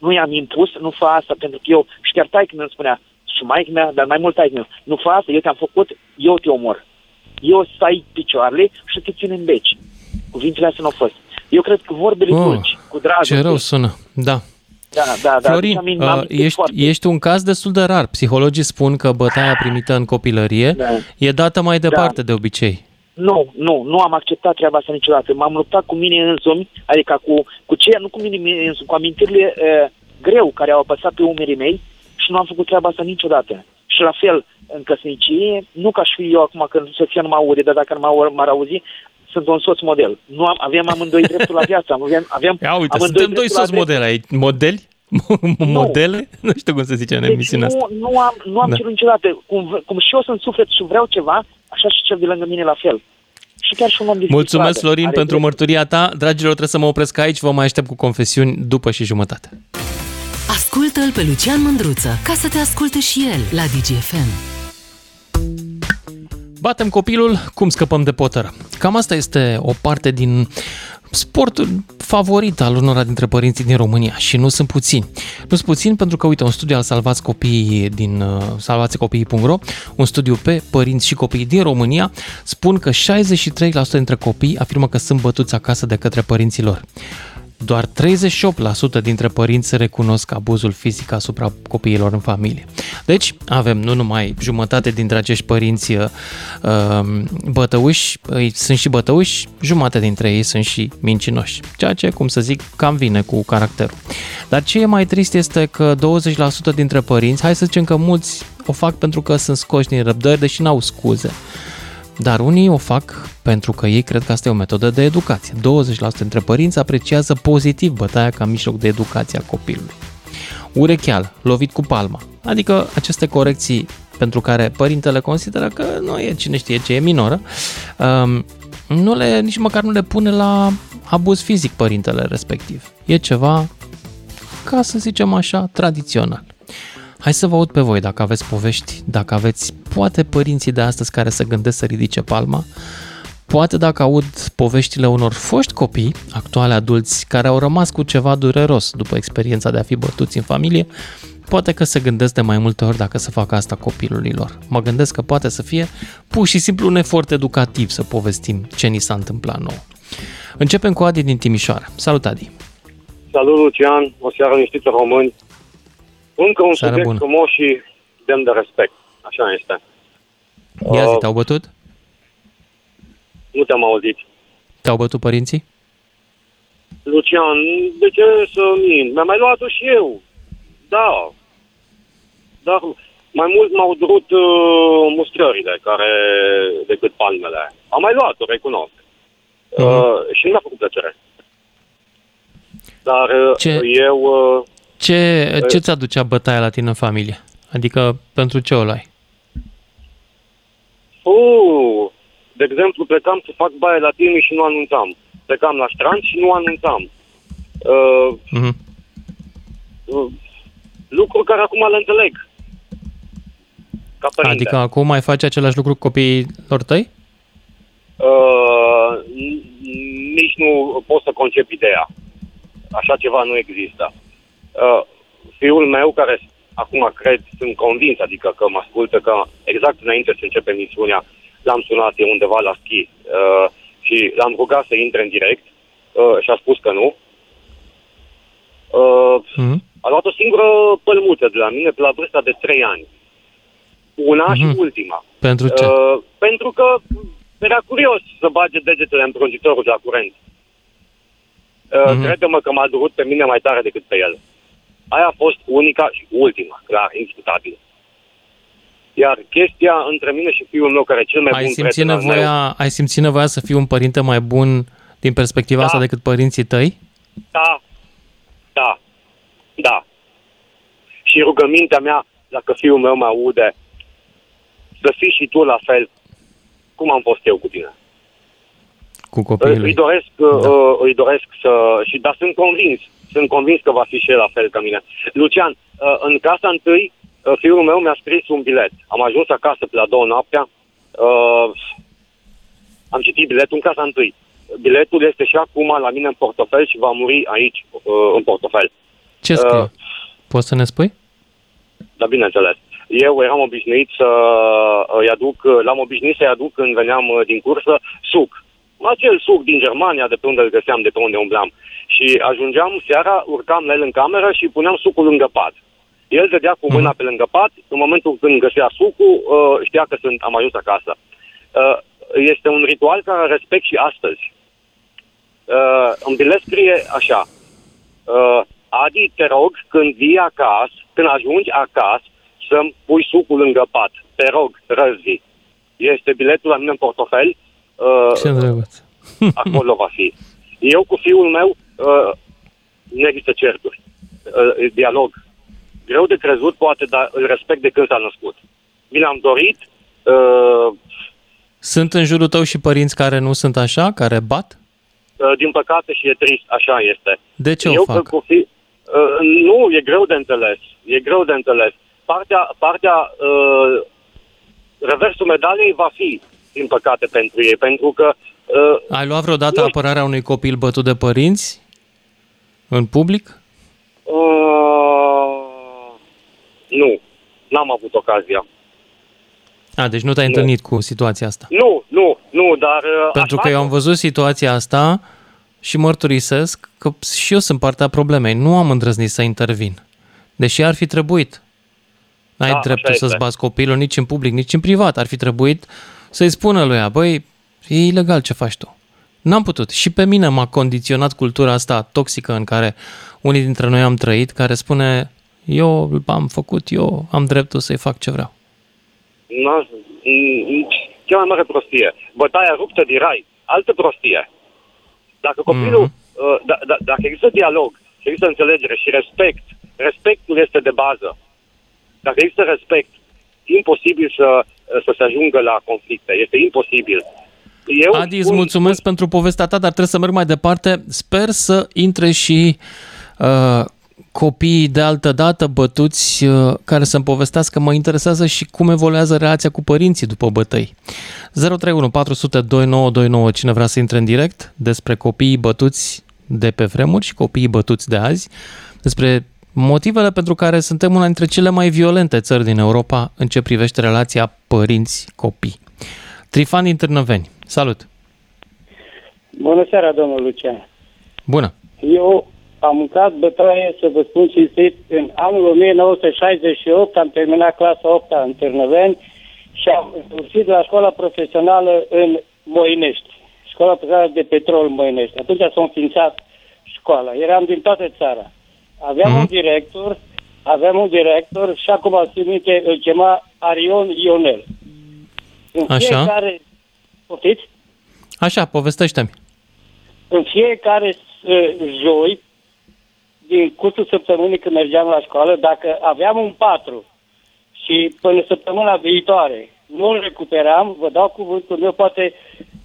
[SPEAKER 5] nu i-am impus, nu fa asta, pentru că eu, și chiar taică îmi spunea, și mai mea, dar mai mult taică meu, nu fa asta, eu te-am făcut, eu te omor. Eu să ai picioarele și te țin în beci. Cuvintele astea nu au fost. Eu cred că vorbele oh, dulci, cu dragoste.
[SPEAKER 2] Ce rău sună, da.
[SPEAKER 5] Da, da, da.
[SPEAKER 2] Florin, deci am, uh, ești, ești un caz destul de rar. Psihologii spun că bătaia primită în copilărie da. e dată mai departe da. de obicei.
[SPEAKER 5] Nu, nu, nu am acceptat treaba asta niciodată. M-am luptat cu mine însumi, adică cu, cu ce, nu cu mine însumi, cu amintirile uh, greu care au apăsat pe umerii mei și nu am făcut treaba asta niciodată. Și la fel, în căsnicie, nu ca și fi eu acum când soția nu mă aude, dar dacă nu m-ar auzi, sunt un soț model. Nu am, aveam amândoi [LAUGHS] dreptul la viață. Aveam, aveam
[SPEAKER 2] Ia uite, suntem doi soți model aici. Modeli? [LAUGHS] Modele? Nu. [LAUGHS] nu știu cum se zice în deci emisiunea
[SPEAKER 5] nu,
[SPEAKER 2] asta.
[SPEAKER 5] Nu am, nu am da. cerut niciodată. Cum, cum și eu sunt suflet și vreau ceva, așa și cel de lângă mine la fel. Și chiar și un om
[SPEAKER 2] Mulțumesc, Florin, pentru drept. mărturia ta. Dragilor, trebuie să mă opresc aici. Vă mai aștept cu confesiuni după și jumătate.
[SPEAKER 1] Ascultă-l pe Lucian Mândruță ca să te asculte și el la DGFM.
[SPEAKER 2] Batem copilul, cum scăpăm de potără? Cam asta este o parte din sportul favorit al unora dintre părinții din România și nu sunt puțini. Nu sunt puțini pentru că, uite, un studiu al Salvați Copiii din uh, salvațicopiii.ro, un studiu pe părinți și copii din România, spun că 63% dintre copii afirmă că sunt bătuți acasă de către părinții lor. Doar 38% dintre părinți recunosc abuzul fizic asupra copiilor în familie. Deci avem nu numai jumătate dintre acești părinți uh, bătăuși, sunt și bătăuși, jumătate dintre ei sunt și mincinoși. Ceea ce, cum să zic, cam vine cu caracterul. Dar ce e mai trist este că 20% dintre părinți, hai să zicem că mulți o fac pentru că sunt scoși din răbdări, deși n-au scuze. Dar unii o fac pentru că ei cred că asta e o metodă de educație. 20% dintre părinți apreciază pozitiv bătaia ca mijloc de educație a copilului. Urecheal, lovit cu palma, adică aceste corecții pentru care părintele consideră că nu e cine știe ce e minoră, um, nu le, nici măcar nu le pune la abuz fizic părintele respectiv. E ceva, ca să zicem așa, tradițional. Hai să vă aud pe voi dacă aveți povești, dacă aveți poate părinții de astăzi care se gândesc să ridice palma, poate dacă aud poveștile unor foști copii, actuale adulți, care au rămas cu ceva dureros după experiența de a fi bătuți în familie, poate că se gândesc de mai multe ori dacă să facă asta copilului lor. Mă gândesc că poate să fie pur și simplu un efort educativ să povestim ce ni s-a întâmplat nou. Începem cu Adi din Timișoara. Salut, Adi!
[SPEAKER 6] Salut, Lucian! O seară liniștită români! Încă un Seara subiect bună. frumos și demn de respect. Așa este.
[SPEAKER 2] Ia zi, uh, te-au bătut?
[SPEAKER 6] Nu te-am auzit.
[SPEAKER 2] Te-au bătut părinții?
[SPEAKER 6] Lucian, de ce să mint? Mi-am mai luat-o și eu. Da. Dar mai mult m-au durut uh, mustrările care, decât palmele. Am mai luat-o, recunosc. Uh-huh. Uh, și nu mi-a făcut plăcere. Dar uh, ce? eu... Uh,
[SPEAKER 2] ce, ce ți aducea bătaia la tine în familie? Adică pentru ce o luai?
[SPEAKER 6] Uh, de exemplu, plecam să fac baie la tine și nu anunțam. Plecam la strand și nu anunțam. Uh, uh-huh. uh, lucruri care acum le înțeleg.
[SPEAKER 2] Ca adică acum mai faci același lucru cu copiilor tăi?
[SPEAKER 6] Uh, nici nu pot să concep ideea. Așa ceva nu există. Uh, fiul meu, care acum cred, sunt convins, adică că mă ascultă, că exact înainte să începe misiunea, l-am sunat eu undeva la schi uh, și l-am rugat să intre în direct uh, și a spus că nu. Uh, mm-hmm. A luat o singură pălmuță de la mine pe la vârsta de 3 ani. Una mm-hmm. și mhm. ultima.
[SPEAKER 2] Pentru ce?
[SPEAKER 6] Uh, pentru că era curios să bage degetele în prunjitorul de la curent. Uh, mm-hmm. Crede-mă că m-a durut pe mine mai tare decât pe el. Aia a fost unica și ultima, clar, indiscutabil. Iar chestia între mine și fiul meu, care e cel mai ai bun simțit
[SPEAKER 2] nevoia, meu, Ai simțit nevoia să fii un părinte mai bun din perspectiva da. asta decât părinții tăi?
[SPEAKER 6] Da, da. Da. Și rugămintea mea, dacă fiul meu mă aude, să fii și tu la fel cum am fost eu cu tine.
[SPEAKER 2] Cu copiii
[SPEAKER 6] Îi
[SPEAKER 2] lui.
[SPEAKER 6] doresc, da. uh, îi doresc să... Și, dar sunt convins, sunt convins că va fi și el la fel ca mine. Lucian, uh, în casa întâi, uh, fiul meu mi-a scris un bilet. Am ajuns acasă pe la două noaptea, uh, am citit biletul în casa întâi. Biletul este și acum la mine în portofel și va muri aici, uh, în portofel.
[SPEAKER 2] Ce scrie?
[SPEAKER 6] Uh,
[SPEAKER 2] Poți să ne spui?
[SPEAKER 6] Dar bineînțeles. Eu eram obișnuit să îi aduc, l-am obișnuit să-i aduc când veneam uh, din cursă, suc. Acel suc din Germania, de pe unde îl găseam, de pe unde umblam. Și ajungeam seara, urcam la el în cameră și puneam sucul lângă pat. El dădea cu mâna pe lângă pat, în momentul când găsea sucul, uh, știa că sunt, am ajuns acasă. Uh, Este un ritual care îl respect și astăzi. Uh, În bilet scrie așa, uh, Adi, te rog, când vii acasă, când ajungi acasă, să-mi pui sucul lângă pat. Te rog, răzi. Este biletul la mine în portofel. Uh,
[SPEAKER 2] Ce drăguț.
[SPEAKER 6] acolo va fi. Eu cu fiul meu uh, nu există certuri. Uh, dialog. Greu de crezut, poate, dar îl respect de când s-a născut. Mi l-am dorit. Uh,
[SPEAKER 2] Sunt în jurul tău și părinți care nu sunt așa, care bat?
[SPEAKER 6] uh, din păcate și e trist, așa este.
[SPEAKER 2] De ce
[SPEAKER 6] Eu
[SPEAKER 2] o fac?
[SPEAKER 6] Cu fi, uh, nu, e greu de înțeles. E greu de înțeles. Partea, partea uh, reversul medaliei va fi, din păcate, pentru ei, pentru că uh,
[SPEAKER 2] Ai luat vreodată
[SPEAKER 6] Nu.
[SPEAKER 2] apărarea unui copil bătut de părinți? În public?
[SPEAKER 6] uh, nu, n-am avut ocazia.
[SPEAKER 2] A, deci nu te-ai
[SPEAKER 6] Nu.
[SPEAKER 2] întâlnit cu situația asta.
[SPEAKER 6] Nu, nu, nu, dar... uh,
[SPEAKER 2] Pentru
[SPEAKER 6] aș
[SPEAKER 2] că eu am
[SPEAKER 6] face.
[SPEAKER 2] văzut situația asta și mărturisesc că și eu sunt partea problemei. Nu am îndrăznit să intervin. Deși ar fi trebuit. N-ai
[SPEAKER 6] Da,
[SPEAKER 2] dreptul
[SPEAKER 6] așa
[SPEAKER 2] să-ți
[SPEAKER 6] este.
[SPEAKER 2] bați copilul nici în public, nici în privat. Ar fi trebuit să-i spună lui ea, băi, e ilegal ce faci tu. N-am putut. Și pe mine m-a condiționat cultura asta toxică în care unii dintre noi am trăit, care spune, eu am făcut, eu am dreptul să-i fac ce vreau.
[SPEAKER 6] N-aș- mm, Cea mai mare prostie. Bătaia ruptă din rai. Altă prostie. Dacă copilul...
[SPEAKER 2] Mhm.
[SPEAKER 6] uh, Da, da, dacă există dialog, și există înțelegere și respect, respectul este de bază. Dacă există respect, imposibil să, să se ajungă la conflicte. Este imposibil. Eu
[SPEAKER 2] Adi, îți
[SPEAKER 6] spun-
[SPEAKER 2] mulțumesc pentru povestea ta, dar trebuie să merg mai departe. Sper să intre și uh, copiii de altă dată bătuți uh, care să-mi povestească. Mă interesează și cum evoluează relația cu părinții după bătăi. 031 400 2929. Cine vrea să intre în direct despre copiii bătuți de pe vremuri și copiii bătuți de azi, despre motivele pentru care suntem una dintre cele mai violente țări din Europa în ce privește relația părinți-copii. Trifan din Târnăveni. Salut!
[SPEAKER 7] Bună seara, domnul Lucian.
[SPEAKER 2] Bună!
[SPEAKER 7] Eu am mâncat bătaie, să vă spun cinstit, în anul 1968 am terminat clasa 8 în Târnăveni și am ursit la școala profesională în Moinești, școala profesională de petrol Moinești. Atunci s-a înființat școala. Eram din toată țara. Aveam
[SPEAKER 2] Mhm.
[SPEAKER 7] un director, aveam un director și acum țin minte, îl chema Arion Ionel. În
[SPEAKER 2] Așa.
[SPEAKER 7] fiecare, poftiți?
[SPEAKER 2] Așa, povestește-mi.
[SPEAKER 7] în fiecare uh, joi, din cursul săptămânii când mergeam la școală, dacă aveam un patru și până săptămâna viitoare nu îl recuperam, vă dau cuvântul meu, poate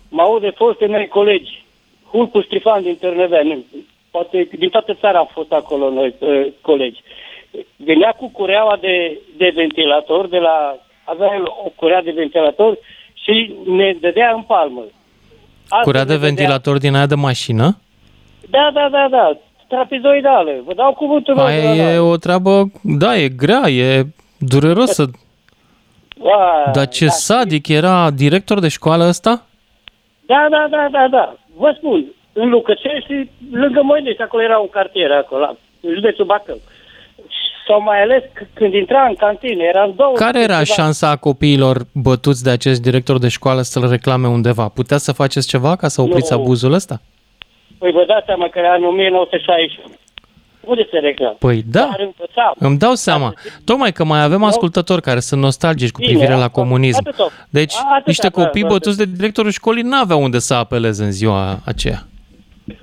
[SPEAKER 7] mă aud de foste mei colegi, Hulcu Strifan din Târnăveni, poate din toată țara am fost acolo noi, uh, colegi. Venea cu cureaua de, de ventilator, de la, avea el o curea de ventilator și ne dădea în palmă. Asta
[SPEAKER 2] Curea de
[SPEAKER 7] ne dădea-
[SPEAKER 2] ventilator din aia de mașină?
[SPEAKER 7] da, da, da, da. Trapezoidală. Vă dau cuvântul meu. de la
[SPEAKER 2] Aia e
[SPEAKER 7] noi.
[SPEAKER 2] o treabă, da, e grea, e dureros să...
[SPEAKER 7] Ua,
[SPEAKER 2] Dar ce
[SPEAKER 7] da,
[SPEAKER 2] sadic era director de școală ăsta?
[SPEAKER 7] Da, da, da, da, da. Vă spun, în Lucăceni și lângă Moinești, acolo era un cartier, acolo, la județul Bacău. Sau mai ales c- când intra în cantină, eram două...
[SPEAKER 2] Care era
[SPEAKER 7] ceva.
[SPEAKER 2] șansa copiilor bătuți de acest director de școală să-l reclame undeva? Puteți să faceți ceva ca să opriți
[SPEAKER 7] Nu.
[SPEAKER 2] abuzul ăsta?
[SPEAKER 7] Păi vă dați seama că era în 1961. Unde se reclamă?
[SPEAKER 2] Păi da,
[SPEAKER 7] Dar învățam.
[SPEAKER 2] îmi dau seama. Tocmai că mai avem ascultători care sunt nostalgici cu
[SPEAKER 7] Bine,
[SPEAKER 2] privire la
[SPEAKER 7] atât-
[SPEAKER 2] comunism.
[SPEAKER 7] atât tot.
[SPEAKER 2] Deci,
[SPEAKER 7] Atâta,
[SPEAKER 2] niște
[SPEAKER 7] da,
[SPEAKER 2] copii
[SPEAKER 7] da,
[SPEAKER 2] bătuți de directorul școlii n-aveau unde să apeleze în ziua aceea. [LAUGHS]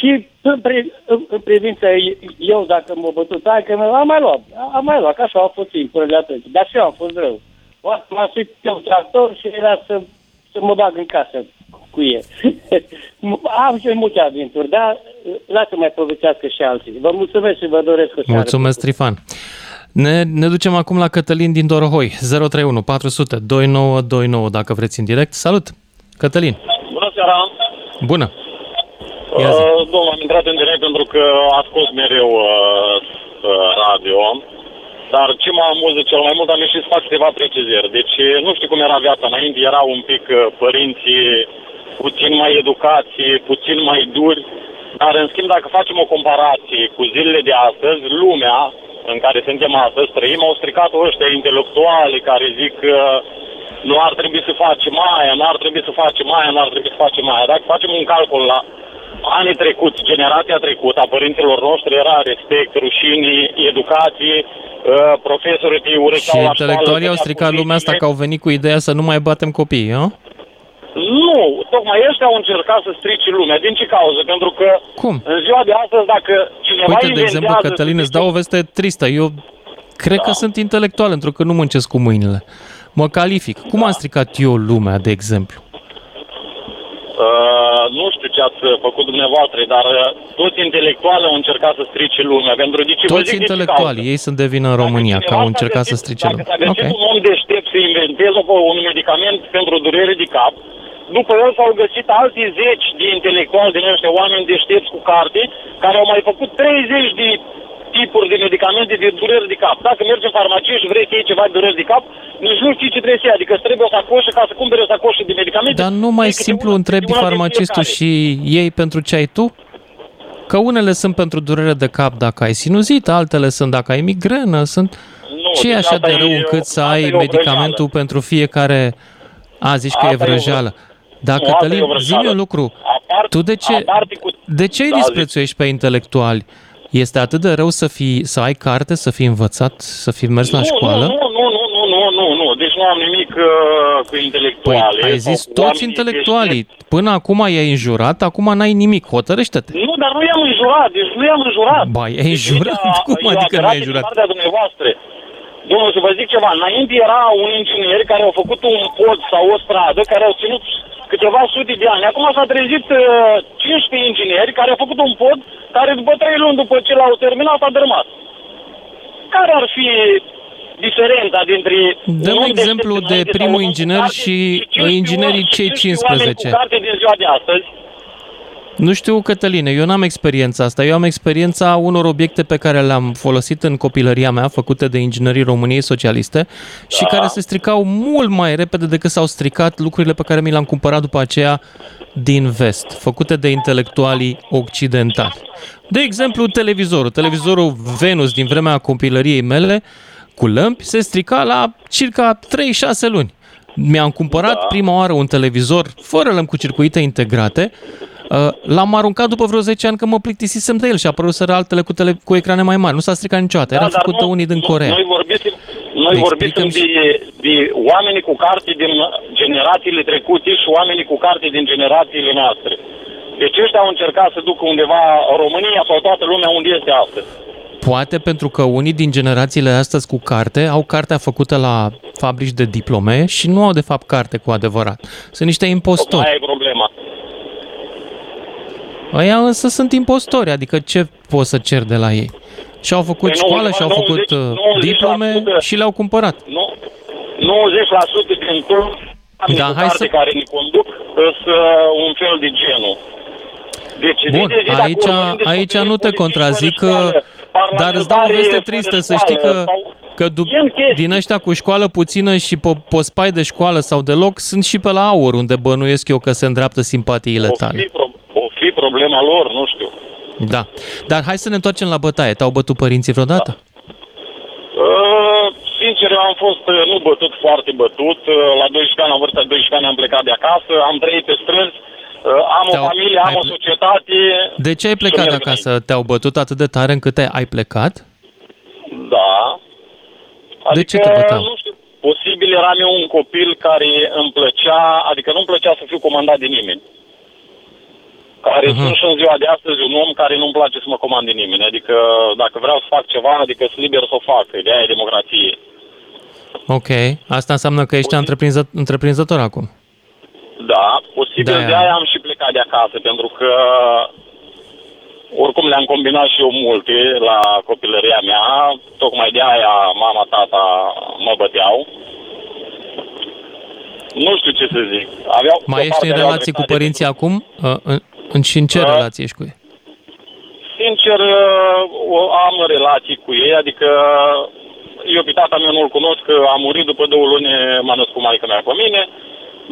[SPEAKER 7] Și în, pri, în, în privința eu, dacă m-a bătut că am mai luat. Am mai luat, că așa au fost timpurile atunci. Dar și eu am fost rău. M-a suit pe un tractor și era să, să mă bag în casă cu el. [LAUGHS] am și multe aventuri, dar lasă mai povestească și alții. Vă mulțumesc și vă doresc o
[SPEAKER 2] Mulțumesc, Trifan. Ne, ne ducem acum la Cătălin din Dorohoi, 031 400 2929, dacă vreți în direct. Salut! Cătălin!
[SPEAKER 8] Bună seara!
[SPEAKER 2] Bună!
[SPEAKER 8] Uh, domnul, am intrat în direct pentru că ascult mereu uh, uh, radio, dar ce mă amuză cel mai mult, am ieșit să fac câteva precizări. Deci nu știu cum era viața înainte, erau un pic uh, părinții puțin mai educații, puțin mai duri, dar în schimb dacă facem o comparație cu zilele de astăzi, lumea în care suntem astăzi trăim, au stricat ăștia intelectuali care zic că nu ar trebui să facem aia, nu ar trebui să facem aia, nu ar trebui să facem aia. Dacă facem un calcul la anii trecuți, generația trecută a părinților noștri era respect, rușinii, educație, uh, profesorii te urăceau
[SPEAKER 2] Și intelectualii au stricat lumea asta că au venit cu ideea să nu mai batem copiii, nu?
[SPEAKER 8] Nu, tocmai ăștia au încercat să strice lumea. Din ce cauză? Pentru că
[SPEAKER 2] Cum?
[SPEAKER 8] în ziua de astăzi, dacă cineva
[SPEAKER 2] Uite, de exemplu, Cătălin, îți dau o veste tristă. Eu cred da. că sunt intelectual, pentru că nu muncesc cu mâinile. Mă calific. Cum am stricat eu lumea, de exemplu?
[SPEAKER 8] Uh, nu știu ce ați făcut dumneavoastră, dar uh, toți intelectuali au încercat să strice lumea. Pentru de ce
[SPEAKER 2] toți intelectuali, ei sunt de vină în România, că au încercat să strice lumea.
[SPEAKER 8] Dacă s-a okay. un om deștept să inventeze un medicament pentru durere de cap, după el s-au găsit alții zeci de intelectuali din ăștia, oameni deștepți cu carte, care au mai făcut 30 de tipuri de medicamente de dureri de cap. Dacă mergi în farmacie și vrei să iei ceva de dureri de cap, nici nu știi ce trebuie să iei. Adică îți trebuie o sacoșă ca să cumperi o sacoșă de medicamente.
[SPEAKER 2] Dar nu mai simplu întrebi farmacistul și ei pentru ce ai tu? Că unele sunt pentru durere de cap dacă ai sinuzit, altele sunt dacă ai migrenă, sunt... Nu, ce e deci așa de rău încât să ai medicamentul pentru fiecare... A, zici că e vrăjeală. Da, nu, Cătălin, zi un lucru. Apart, tu de ce, cu... de ce îi da, disprețuiești pe intelectuali? Este atât de rău să, fii, să ai carte, să fii învățat, să fii mers
[SPEAKER 8] nu,
[SPEAKER 2] la școală?
[SPEAKER 8] Nu, nu, nu, nu, nu, nu, nu. Deci nu am nimic uh, cu intelectuali.
[SPEAKER 2] Păi, ai zis toți intelectualii. Până acum i-ai înjurat, acum n-ai nimic. Hotărăște-te.
[SPEAKER 8] Nu, dar nu i-am înjurat. Deci nu i-am înjurat.
[SPEAKER 2] Ba, i-ai deci, înjurat? Deci, [LAUGHS] Cum adică nu ai înjurat?
[SPEAKER 8] Partea dumneavoastră. Domnul, să vă zic ceva. Înainte era un inginer care au făcut un pod sau o stradă care au ținut câteva sute de ani. Acum s-a trezit uh, 15 ingineri care au făcut un pod care după 3 luni după ce l-au terminat a dărmat. Care ar fi diferența dintre...
[SPEAKER 2] Dăm exemplu de primul inginer și, și inginerii cei 15.
[SPEAKER 8] Cu carte din ziua de astăzi,
[SPEAKER 2] nu știu, Cătăline, eu n-am experiența asta. Eu am experiența unor obiecte pe care le-am folosit în copilăria mea, făcute de inginerii României Socialiste și care se stricau mult mai repede decât s-au stricat lucrurile pe care mi le-am cumpărat după aceea din vest, făcute de intelectualii occidentali. De exemplu, televizorul. Televizorul Venus din vremea copilăriei mele, cu lămpi, se strica la circa 3-6 luni. Mi-am cumpărat da. prima oară un televizor fără lămpi cu circuite integrate, Uh, l-am aruncat după vreo 10 ani că mă plictisisem de el și apăruseră altele cu, tele, cu ecrane mai mari. Nu s-a stricat niciodată. Era da, făcut de unii din Corea.
[SPEAKER 8] Noi vorbim, noi vorbim de, de oamenii cu carte din generațiile trecute și oamenii cu carte din generațiile noastre. Deci ăștia au încercat să ducă undeva România sau toată lumea unde este astăzi.
[SPEAKER 2] Poate pentru că unii din generațiile astăzi cu carte au cartea făcută la fabrici de diplome și nu au de fapt carte cu adevărat. Sunt niște impostori.
[SPEAKER 8] Aia e problema.
[SPEAKER 2] Aia însă sunt impostori, adică ce poți să cer de la ei? Și-au făcut păi școală, și-au 90, făcut 90, uh, diplome și le-au cumpărat.
[SPEAKER 8] Nu, 90% din tot da, hai să... care ne conduc sunt uh, un fel de genul.
[SPEAKER 2] Deci, Bun, de zi aici, aici nu te contrazic, dar îți dau o veste tristă, să știi că, că du- din ăștia cu școală puțină și po- pospai de școală sau deloc sunt și pe la aur, unde bănuiesc eu că se îndreaptă simpatiile tale.
[SPEAKER 8] O fi, o fi problema lor, nu știu.
[SPEAKER 2] Da. Dar hai să ne întoarcem la bătaie. Te-au bătut părinții vreodată? Da.
[SPEAKER 8] Uh, sincer, am fost uh, nu bătut, foarte bătut. Uh, la 12 ani, la vârsta de 12 ani am plecat de acasă, am trăit pe străzi, uh, am Te-au... o familie, am ai... o societate.
[SPEAKER 2] De ce ai plecat de acasă? Te-au bătut atât de tare încât ai plecat?
[SPEAKER 8] Da.
[SPEAKER 2] Adică, de ce te adică, băteau?
[SPEAKER 8] Nu știu, posibil eram eu un copil care îmi plăcea, adică nu-mi plăcea să fiu comandat de nimeni. Care
[SPEAKER 2] Mhm.
[SPEAKER 8] sunt și în ziua de astăzi un om care nu-mi place să mă comande nimeni. Adică dacă vreau să fac ceva, adică sunt liber să o fac. De aia e democrație.
[SPEAKER 2] Ok, asta înseamnă că ești întreprinză, întreprinzător acum.
[SPEAKER 8] Da, posibil
[SPEAKER 2] De-aia.
[SPEAKER 8] de aia am și plecat de acasă, pentru că oricum le-am combinat și eu multe la copilăria mea, tocmai de aia mama, tata mă băteau. Nu știu ce să zic. Aveau,
[SPEAKER 2] Mai
[SPEAKER 8] pe
[SPEAKER 2] ești în
[SPEAKER 8] partea aveau
[SPEAKER 2] relații cu
[SPEAKER 8] dreptate.
[SPEAKER 2] părinții acum? Uh, în, în, și în ce
[SPEAKER 8] Da.
[SPEAKER 2] relație ești cu ei?
[SPEAKER 8] Sincer, uh, o- am relații cu ei, adică eu pe tata meu nu-l cunosc, că a murit după două luni, m-a născut maica mea pe mine,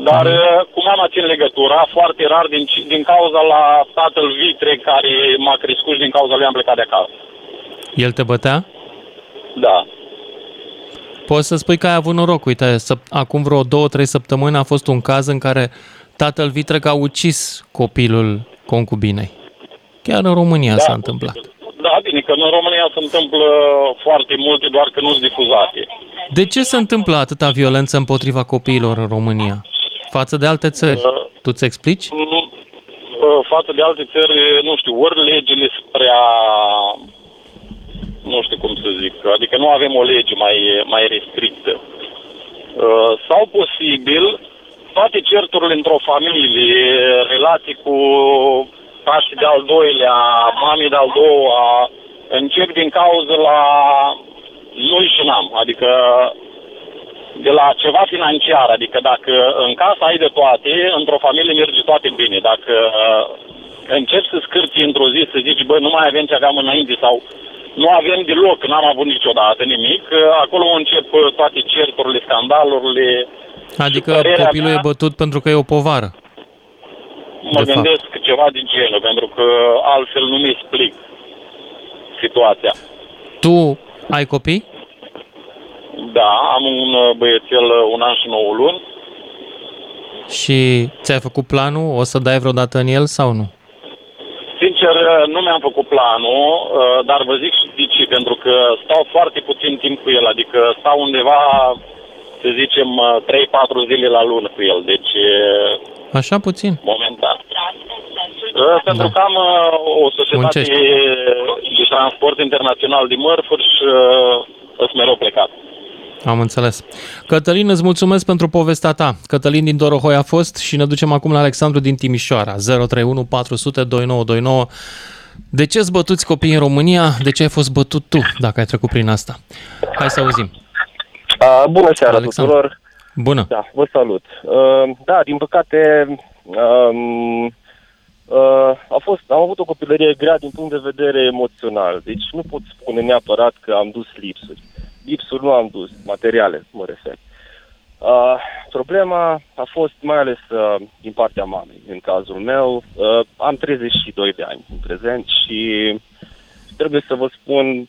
[SPEAKER 8] dar
[SPEAKER 2] Mhm.
[SPEAKER 8] uh, cu mama țin legătura, foarte rar, din, din cauza la tatăl Vitre, care m-a crescut și din cauza lui am plecat de acasă.
[SPEAKER 2] El te bătea?
[SPEAKER 8] Da.
[SPEAKER 2] Poți să spui că ai avut noroc. Uite, săp- acum vreo două, trei săptămâni a fost un caz în care tatăl Vitrec a ucis copilul concubinei. Chiar în România
[SPEAKER 8] Da,
[SPEAKER 2] s-a întâmplat.
[SPEAKER 8] Da, bine, că în România se întâmplă foarte multe, doar că nu sunt difuzate.
[SPEAKER 2] De ce se întâmplă atâta violență împotriva copiilor în România? Față de alte țări.
[SPEAKER 8] Uh,
[SPEAKER 2] Tu ți explici?
[SPEAKER 8] Nu, uh, față de alte țări, nu știu, ori legile sunt prea, nu știu cum să zic, adică nu avem o lege mai, mai restrictă. Uh, Sau posibil, toate certurile într-o familie, relații cu tașii de-al doilea, mamii de-al doua, încep din cauză la noi și n-am, adică de la ceva financiar, adică dacă în casă ai de toate, într-o familie merge toate bine. Dacă uh, începi să scârți într-o zi, să zici, bă, nu mai avem ce aveam înainte sau nu avem deloc, n-am avut niciodată nimic, uh, acolo încep uh, toate certurile, scandalurile.
[SPEAKER 2] Adică
[SPEAKER 8] părerea
[SPEAKER 2] copilul
[SPEAKER 8] mea-
[SPEAKER 2] e bătut pentru că e o povară.
[SPEAKER 8] Mă
[SPEAKER 2] De
[SPEAKER 8] gândesc ceva din genul, pentru că altfel nu mi explic situația.
[SPEAKER 2] Tu ai copii?
[SPEAKER 8] Da, am un uh, băiețel, uh, un an și nouă luni.
[SPEAKER 2] Și ți-ai făcut planul? O să dai vreodată în el sau nu?
[SPEAKER 8] Sincer, nu mi-am făcut planul, uh, dar vă zic și de ce, pentru că stau foarte puțin timp cu el, adică stau undeva, să zicem, uh, 3-4 zile la lună cu el, deci uh,
[SPEAKER 2] Așa puțin.
[SPEAKER 8] momentan. Uh, Pentru că am uh, o societate
[SPEAKER 2] Muncești.
[SPEAKER 8] de transport internațional de mărfuri și uh, sunt mereu plecat.
[SPEAKER 2] Am înțeles. Cătălin, îți mulțumesc pentru povestea ta. Cătălin din Dorohoi a fost și ne ducem acum la Alexandru din Timișoara. 031 400 2929. De ce îți bătuți copiii în România? De ce ai fost bătut tu, dacă ai trecut prin asta? Hai să auzim.
[SPEAKER 9] Uh, bună seara
[SPEAKER 2] Alexandru.
[SPEAKER 9] tuturor!
[SPEAKER 2] Bună.
[SPEAKER 9] Da, vă salut. Uh, da, din păcate, um, uh, a fost, am avut o copilărie grea din punct de vedere emoțional. Deci nu pot spune neapărat că am dus lipsuri. Lipsuri nu am dus, materiale mă refer. Uh, problema a fost mai ales uh, din partea mamei, în cazul meu. Uh, am 32 de ani în prezent și trebuie să vă spun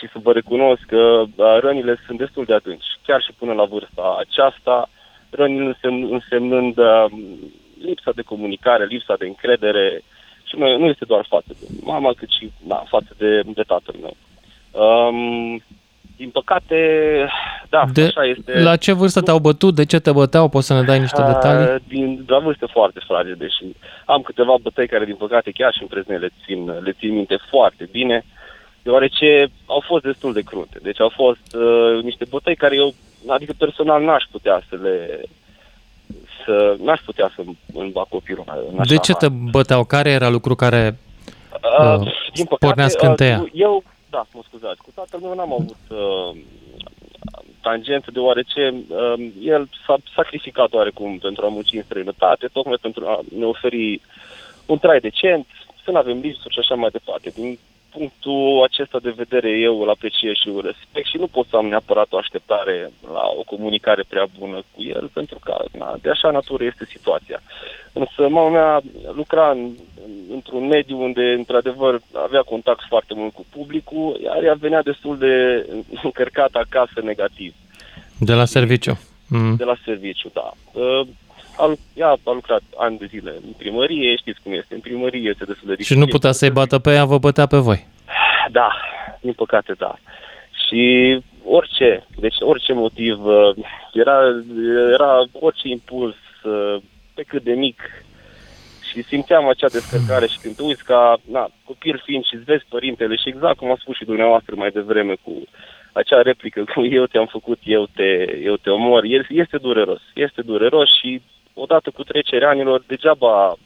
[SPEAKER 9] și să vă recunosc că uh, rănile sunt destul de adânci, chiar și până la vârsta aceasta, rănile însemn, însemnând uh, lipsa de comunicare, lipsa de încredere și nu, nu este doar față de mama, cât și da, față de, de tatăl meu. Um, din păcate, da,
[SPEAKER 2] De,
[SPEAKER 9] așa este.
[SPEAKER 2] la ce vârstă te-au bătut? De ce te băteau? Poți să ne dai niște detalii?
[SPEAKER 9] Uh, Din, la vârste foarte fragede și am câteva bătăi care, din păcate, chiar și în prezent le țin, le țin minte foarte bine, deoarece au fost destul de crunte. Deci au fost uh, niște bătăi care eu, adică personal, n-aș putea să le să, n-aș putea să îmi bag copilul în așa
[SPEAKER 2] De ce te băteau? Care era lucru care
[SPEAKER 9] Uh,
[SPEAKER 2] uh,
[SPEAKER 9] din
[SPEAKER 2] pornea
[SPEAKER 9] păcate,
[SPEAKER 2] scânteia?
[SPEAKER 9] uh, eu, da, mă scuzați, cu tatăl meu n-am avut uh, tangență, deoarece uh, el s-a sacrificat oarecum pentru a munci în străinătate, tocmai pentru a ne oferi un trai decent, să nu avem lipsuri și așa mai departe. Din punctul acesta de vedere eu îl apreciez și îl respect și nu pot să am neapărat o așteptare la o comunicare prea bună cu el, pentru că na, de așa natură este situația. Însă mama mea lucra în, într-un mediu unde, într-adevăr, avea contact foarte mult cu publicul, iar ea venea destul de [LAUGHS] încărcată acasă negativ
[SPEAKER 2] de la serviciu? Mm.
[SPEAKER 9] de la serviciu, da. Uh, a, lu- ea a lucrat ani de zile în primărie, știți cum este, în primărie este destul de
[SPEAKER 2] Și
[SPEAKER 9] dificil.
[SPEAKER 2] nu putea să-i bată pe ea, vă bătea pe voi.
[SPEAKER 9] Da, din păcate da. Și orice, deci orice motiv, uh, era, era orice impuls, uh, pe cât de mic, Și simțeam acea descărcare și când te uiți ca na, copil fiind și îți vezi părintele și exact cum a spus și dumneavoastră mai devreme cu acea replică cu eu te-am făcut, eu te, eu te omor, este dureros. Este dureros și odată cu trecerea anilor, degeaba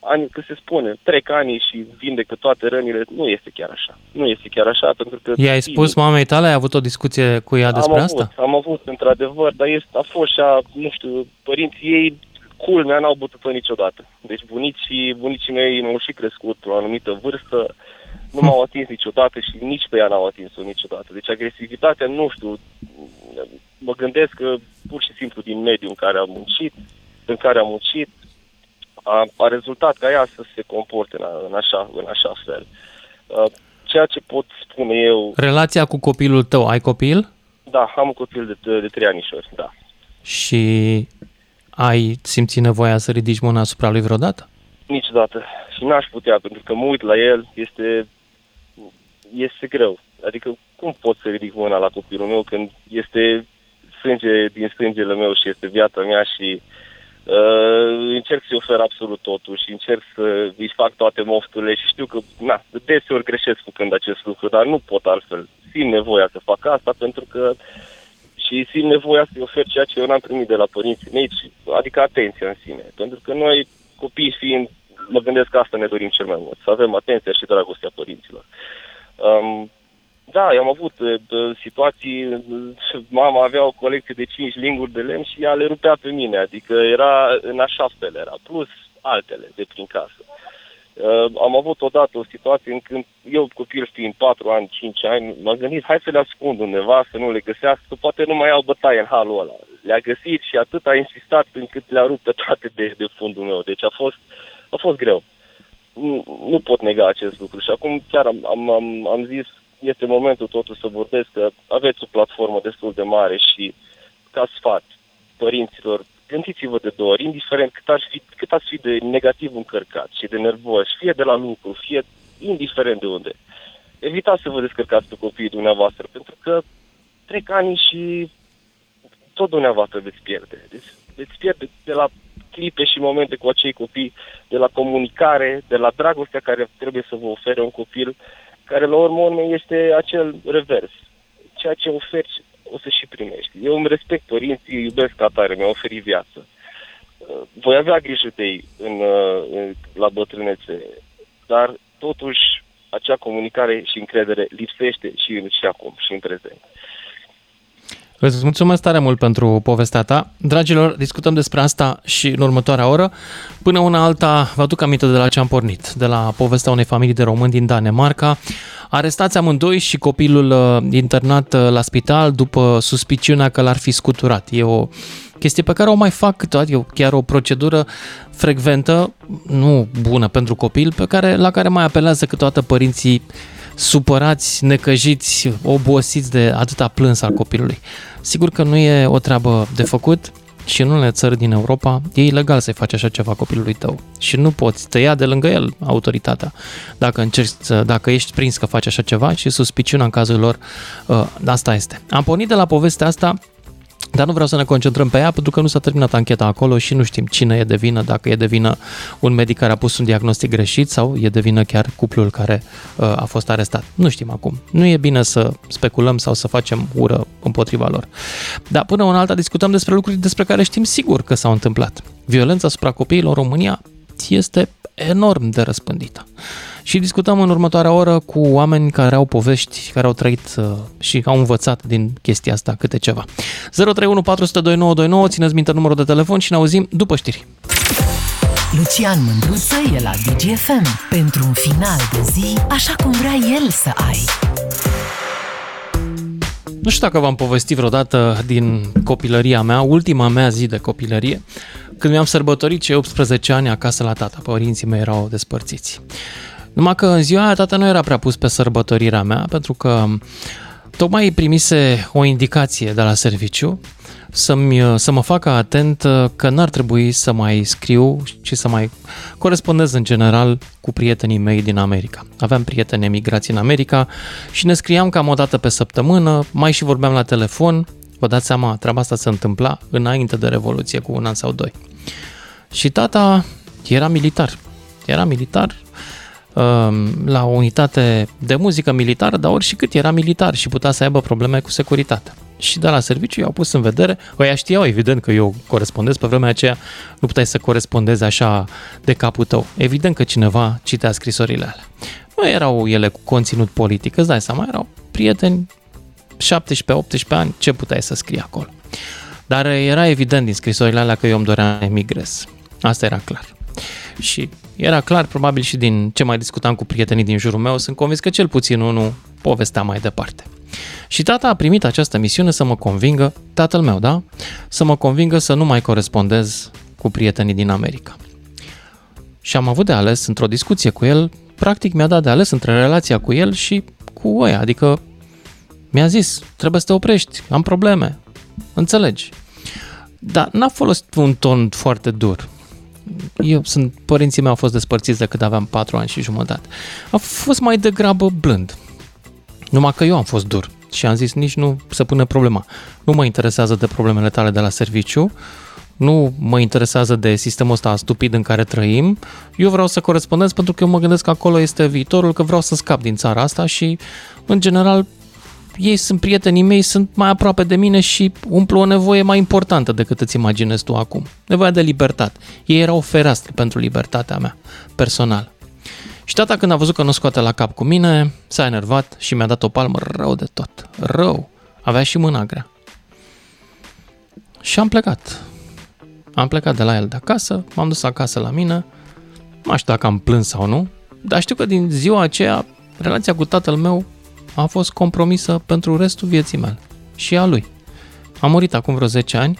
[SPEAKER 9] ani, că se spune, trec ani și vindecă toate rănile, nu este chiar așa. Nu este chiar așa, pentru că...
[SPEAKER 2] I-ai spus mamei tale, ai avut o discuție cu ea despre
[SPEAKER 9] am
[SPEAKER 2] asta?
[SPEAKER 9] Avut, am avut, într-adevăr, dar este, a fost și a, nu știu, părinții ei, culmea, n-au bătut-o niciodată. Deci bunicii, bunicii mei m-au și crescut la o anumită vârstă, nu m-au atins niciodată și nici pe ea n-au atins-o niciodată. Deci agresivitatea, nu știu, mă gândesc că pur și simplu din mediul în care am muncit, în care am muncit, a, a rezultat ca ea să se comporte în, în, așa, în așa fel. Ceea ce pot spune eu...
[SPEAKER 2] Relația cu copilul tău, ai copil?
[SPEAKER 9] Da, am un copil de, de, de trei anișori, da.
[SPEAKER 2] Și ai simțit nevoia să ridici mâna asupra lui vreodată?
[SPEAKER 9] Niciodată. Și n-aș putea, pentru că mă uit la el, este, este greu. Adică cum pot să ridic mâna la copilul meu când este sânge din sângele meu și este viața mea și uh, încerc să-i ofer absolut totul și încerc să îi fac toate mofturile și știu că, na, deseori greșesc făcând acest lucru, dar nu pot altfel. Simt nevoia să fac asta pentru că și simt nevoia să-i ofer ceea ce eu n-am primit de la părinții mei, adică atenția în sine. Pentru că noi, copii fiind, mă gândesc că asta ne dorim cel mai mult, să avem atenția și dragostea părinților. Um, da, eu am avut uh, situații, mama avea o colecție de 5 linguri de lemn și ea le rupea pe mine, adică era în așa fel era, plus altele de prin casă. Uh, am avut odată o situație în când eu, copil fiind 4 ani, 5 ani, m-am gândit, hai să le ascund undeva, să nu le găsească, poate nu mai au bătaie în halul ăla. Le-a găsit și atât a insistat încât le-a rupt pe toate de, de fundul meu. Deci a fost, a fost greu. Nu, nu pot nega acest lucru și acum chiar am, am, am, am zis este momentul totuși să vorbesc că aveți o platformă destul de mare și ca sfat părinților, gândiți-vă de două ori, indiferent cât, ar fi, cât ați fi de negativ încărcat și de nervos, fie de la lucru, fie indiferent de unde. Evitați să vă descărcați pe copiii dumneavoastră, pentru că trec ani și tot dumneavoastră veți pierde. Deci veți pierde de la clipe și momente cu acei copii, de la comunicare, de la dragostea care trebuie să vă ofere un copil, care la urmă este acel revers. Ceea ce oferi o să și primești. Eu îmi respect părinții, îi iubesc ca tare, mi-au oferit viață. Uh, voi avea grijă de ei în, uh, în, la bătrânețe, dar totuși acea comunicare și încredere lipsește și, și acum, și în prezent.
[SPEAKER 2] Îți mulțumesc tare mult pentru povestea ta. Dragilor, discutăm despre asta și în următoarea oră. Până una alta, vă aduc aminte de la ce am pornit, de la povestea unei familii de români din Danemarca. Arestați amândoi și copilul uh, internat uh, la spital după suspiciunea că l-ar fi scuturat. E o chestie pe care o mai fac câteodată, e chiar o procedură frecventă, nu bună pentru copil, pe care, la care mai apelează câteodată părinții supărați, necăjiți, obosiți de atâta plâns al copilului. Sigur că nu e o treabă de făcut și în unele țări din Europa e ilegal să-i faci așa ceva copilului tău și nu poți tăia de lângă el autoritatea dacă, încerci, dacă ești prins că faci așa ceva și suspiciunea în cazul lor, ă, asta este. Am pornit de la povestea asta dar nu vreau să ne concentrăm pe ea pentru că nu s-a terminat ancheta acolo și nu știm cine e de vină, dacă e de vină un medic care a pus un diagnostic greșit sau e de vină chiar cuplul care uh, a fost arestat. Nu știm acum. Nu e bine să speculăm sau să facem ură împotriva lor. Dar până în alta discutăm despre lucruri despre care știm sigur că s-au întâmplat. Violența asupra copiilor în România este enorm de răspândită și discutăm în următoarea oră cu oameni care au povești, care au trăit uh, și au învățat din chestia asta câte ceva. 031 400 2929, țineți minte numărul de telefon și ne auzim după știri.
[SPEAKER 1] Lucian Mândruță e la DGFM pentru un final de zi așa cum vrea el să ai.
[SPEAKER 2] Nu știu dacă v-am povestit vreodată din copilăria mea, ultima mea zi de copilărie, când mi-am sărbătorit cei 18 ani acasă la tata. Părinții mei erau despărțiți. Numai că în ziua aia tata nu era prea pus pe sărbătorirea mea, pentru că tocmai primise o indicație de la serviciu să-mi, să mă facă atent că n-ar trebui să mai scriu și să mai corespondez în general cu prietenii mei din America. Aveam prieteni emigrați în America și ne scriam cam o dată pe săptămână, mai și vorbeam la telefon. Vă dați seama, treaba asta se întâmpla înainte de Revoluție cu un an sau doi. Și tata era militar. Era militar um, la o unitate de muzică militară, dar ori și cât era militar și putea să aibă probleme cu securitatea. Și de la serviciu i-au pus în vedere, ăia știau evident că eu corespondez, pe vremea aceea nu puteai să corespondezi așa de capul tău. Evident că cineva citea scrisorile alea. Nu erau ele cu conținut politic, îți dai seama, erau prieteni 17-18 ani, ce puteai să scrii acolo. Dar era evident din scrisorile alea că eu îmi doream emigrez. Asta era clar. Și era clar, probabil și din ce mai discutam cu prietenii din jurul meu, sunt convins că cel puțin unul povestea mai departe. Și tata a primit această misiune să mă convingă, tatăl meu, da? Să mă convingă să nu mai corespondez cu prietenii din America. Și am avut de ales într-o discuție cu el, practic mi-a dat de ales între relația cu el și cu ăia, adică mi-a zis, trebuie să te oprești, am probleme, înțelegi. Dar n-a folosit un ton foarte dur. Eu sunt, părinții mei au fost despărțiți de când aveam 4 ani și jumătate. A fost mai degrabă blând. Numai că eu am fost dur și am zis nici nu se pune problema. Nu mă interesează de problemele tale de la serviciu, nu mă interesează de sistemul ăsta stupid în care trăim, eu vreau să corespondez pentru că eu mă gândesc că acolo este viitorul, că vreau să scap din țara asta și, în general, ei sunt prietenii mei, sunt mai aproape de mine și umplu o nevoie mai importantă decât îți imaginezi tu acum. Nevoia de libertate. Ei erau fereastre pentru libertatea mea, personală. Și tata când a văzut că nu scoate la cap cu mine, s-a enervat și mi-a dat o palmă rău de tot. Rău. Avea și mâna grea. Și am plecat. Am plecat de la el de acasă, m-am dus acasă la mine, nu știu dacă am plâns sau nu, dar știu că din ziua aceea relația cu tatăl meu a fost compromisă pentru restul vieții mele și a lui. A murit acum vreo 10 ani,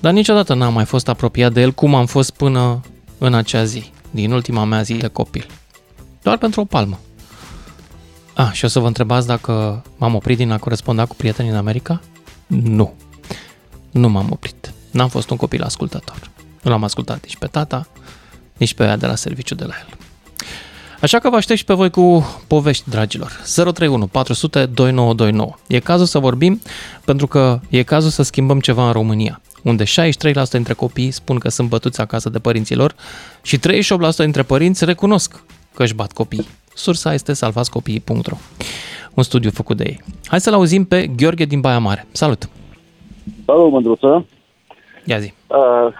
[SPEAKER 2] dar niciodată n-am mai fost apropiat de el cum am fost până în acea zi, din ultima mea zi de copil. Doar pentru o palmă. Ah, și o să vă întrebați dacă m-am oprit din a coresponda cu prietenii în America? Nu. Nu m-am oprit. N-am fost un copil ascultător. Nu l-am ascultat nici pe tata, nici pe ea de la serviciu de la el. Așa că vă aștept și pe voi cu povești, dragilor. 031 400 2929. E cazul să vorbim pentru că e cazul să schimbăm ceva în România, unde 63% dintre copii spun că sunt bătuți acasă de părinților și 38% dintre părinți recunosc că își bat copii. Sursa este salvascopiii.ro Un studiu făcut de ei. Hai să-l auzim pe Gheorghe din Baia Mare. Salut!
[SPEAKER 10] Salut, Mândruță!
[SPEAKER 2] Ia zi!
[SPEAKER 10] Uh,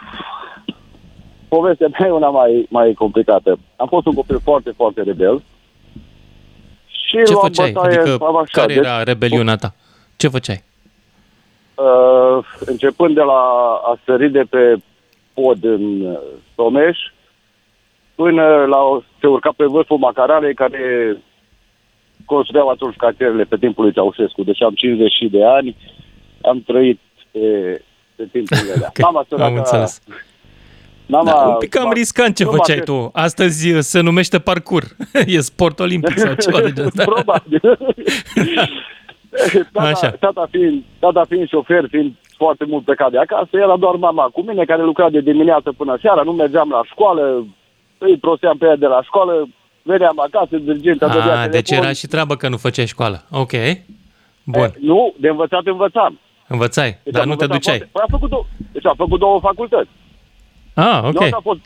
[SPEAKER 10] povestea mea e una mai, mai complicată. Am fost un copil foarte, foarte rebel. Și
[SPEAKER 2] Ce
[SPEAKER 10] luam
[SPEAKER 2] făceai?
[SPEAKER 10] bătaie,
[SPEAKER 2] Adică
[SPEAKER 10] am așa,
[SPEAKER 2] care
[SPEAKER 10] deci,
[SPEAKER 2] era rebeliunea ta? Ce făceai?
[SPEAKER 10] Uh, începând de la a sări de pe pod în uh, Tomeș, până la o- se urca pe vârful Macaralei, care construiau atunci cartierele pe timpul lui Ceaușescu. Deci am 50 și de ani, am trăit pe, pe timpurile alea. [LAUGHS]
[SPEAKER 2] Ok,
[SPEAKER 10] Mama
[SPEAKER 2] am
[SPEAKER 10] săracă-
[SPEAKER 2] înțeles.
[SPEAKER 10] Mama,
[SPEAKER 2] Da, un pic cam riscant ce
[SPEAKER 10] nu
[SPEAKER 2] făceai
[SPEAKER 10] m-a-
[SPEAKER 2] tu. Astăzi uh, se numește parcur. [LAUGHS] e sport olimpic sau [LAUGHS] ceva de genul ăsta.
[SPEAKER 10] Probabil. [LAUGHS] tata,
[SPEAKER 2] Așa.
[SPEAKER 10] Tata, fiind, tata fiind șofer, fiind foarte mult plecat de acasă, era doar mama cu mine, care lucra de dimineață până seara, nu mergeam la școală, îi prosteam pe ea de la școală, veneam acasă, dirigența dădea
[SPEAKER 2] Ah,
[SPEAKER 10] telefon.
[SPEAKER 2] deci era și treabă că nu făceai școală. Ok. Bun.
[SPEAKER 10] Eh, Nu, de învățat învățam.
[SPEAKER 2] Învățai,
[SPEAKER 10] Deci
[SPEAKER 2] dar
[SPEAKER 10] am
[SPEAKER 2] nu te
[SPEAKER 10] învățat
[SPEAKER 2] duceai.
[SPEAKER 10] Foarte... Păi am făcut două, deci am făcut două facultăți.
[SPEAKER 2] Ah,
[SPEAKER 10] Nu
[SPEAKER 2] ok.
[SPEAKER 10] asta a fost...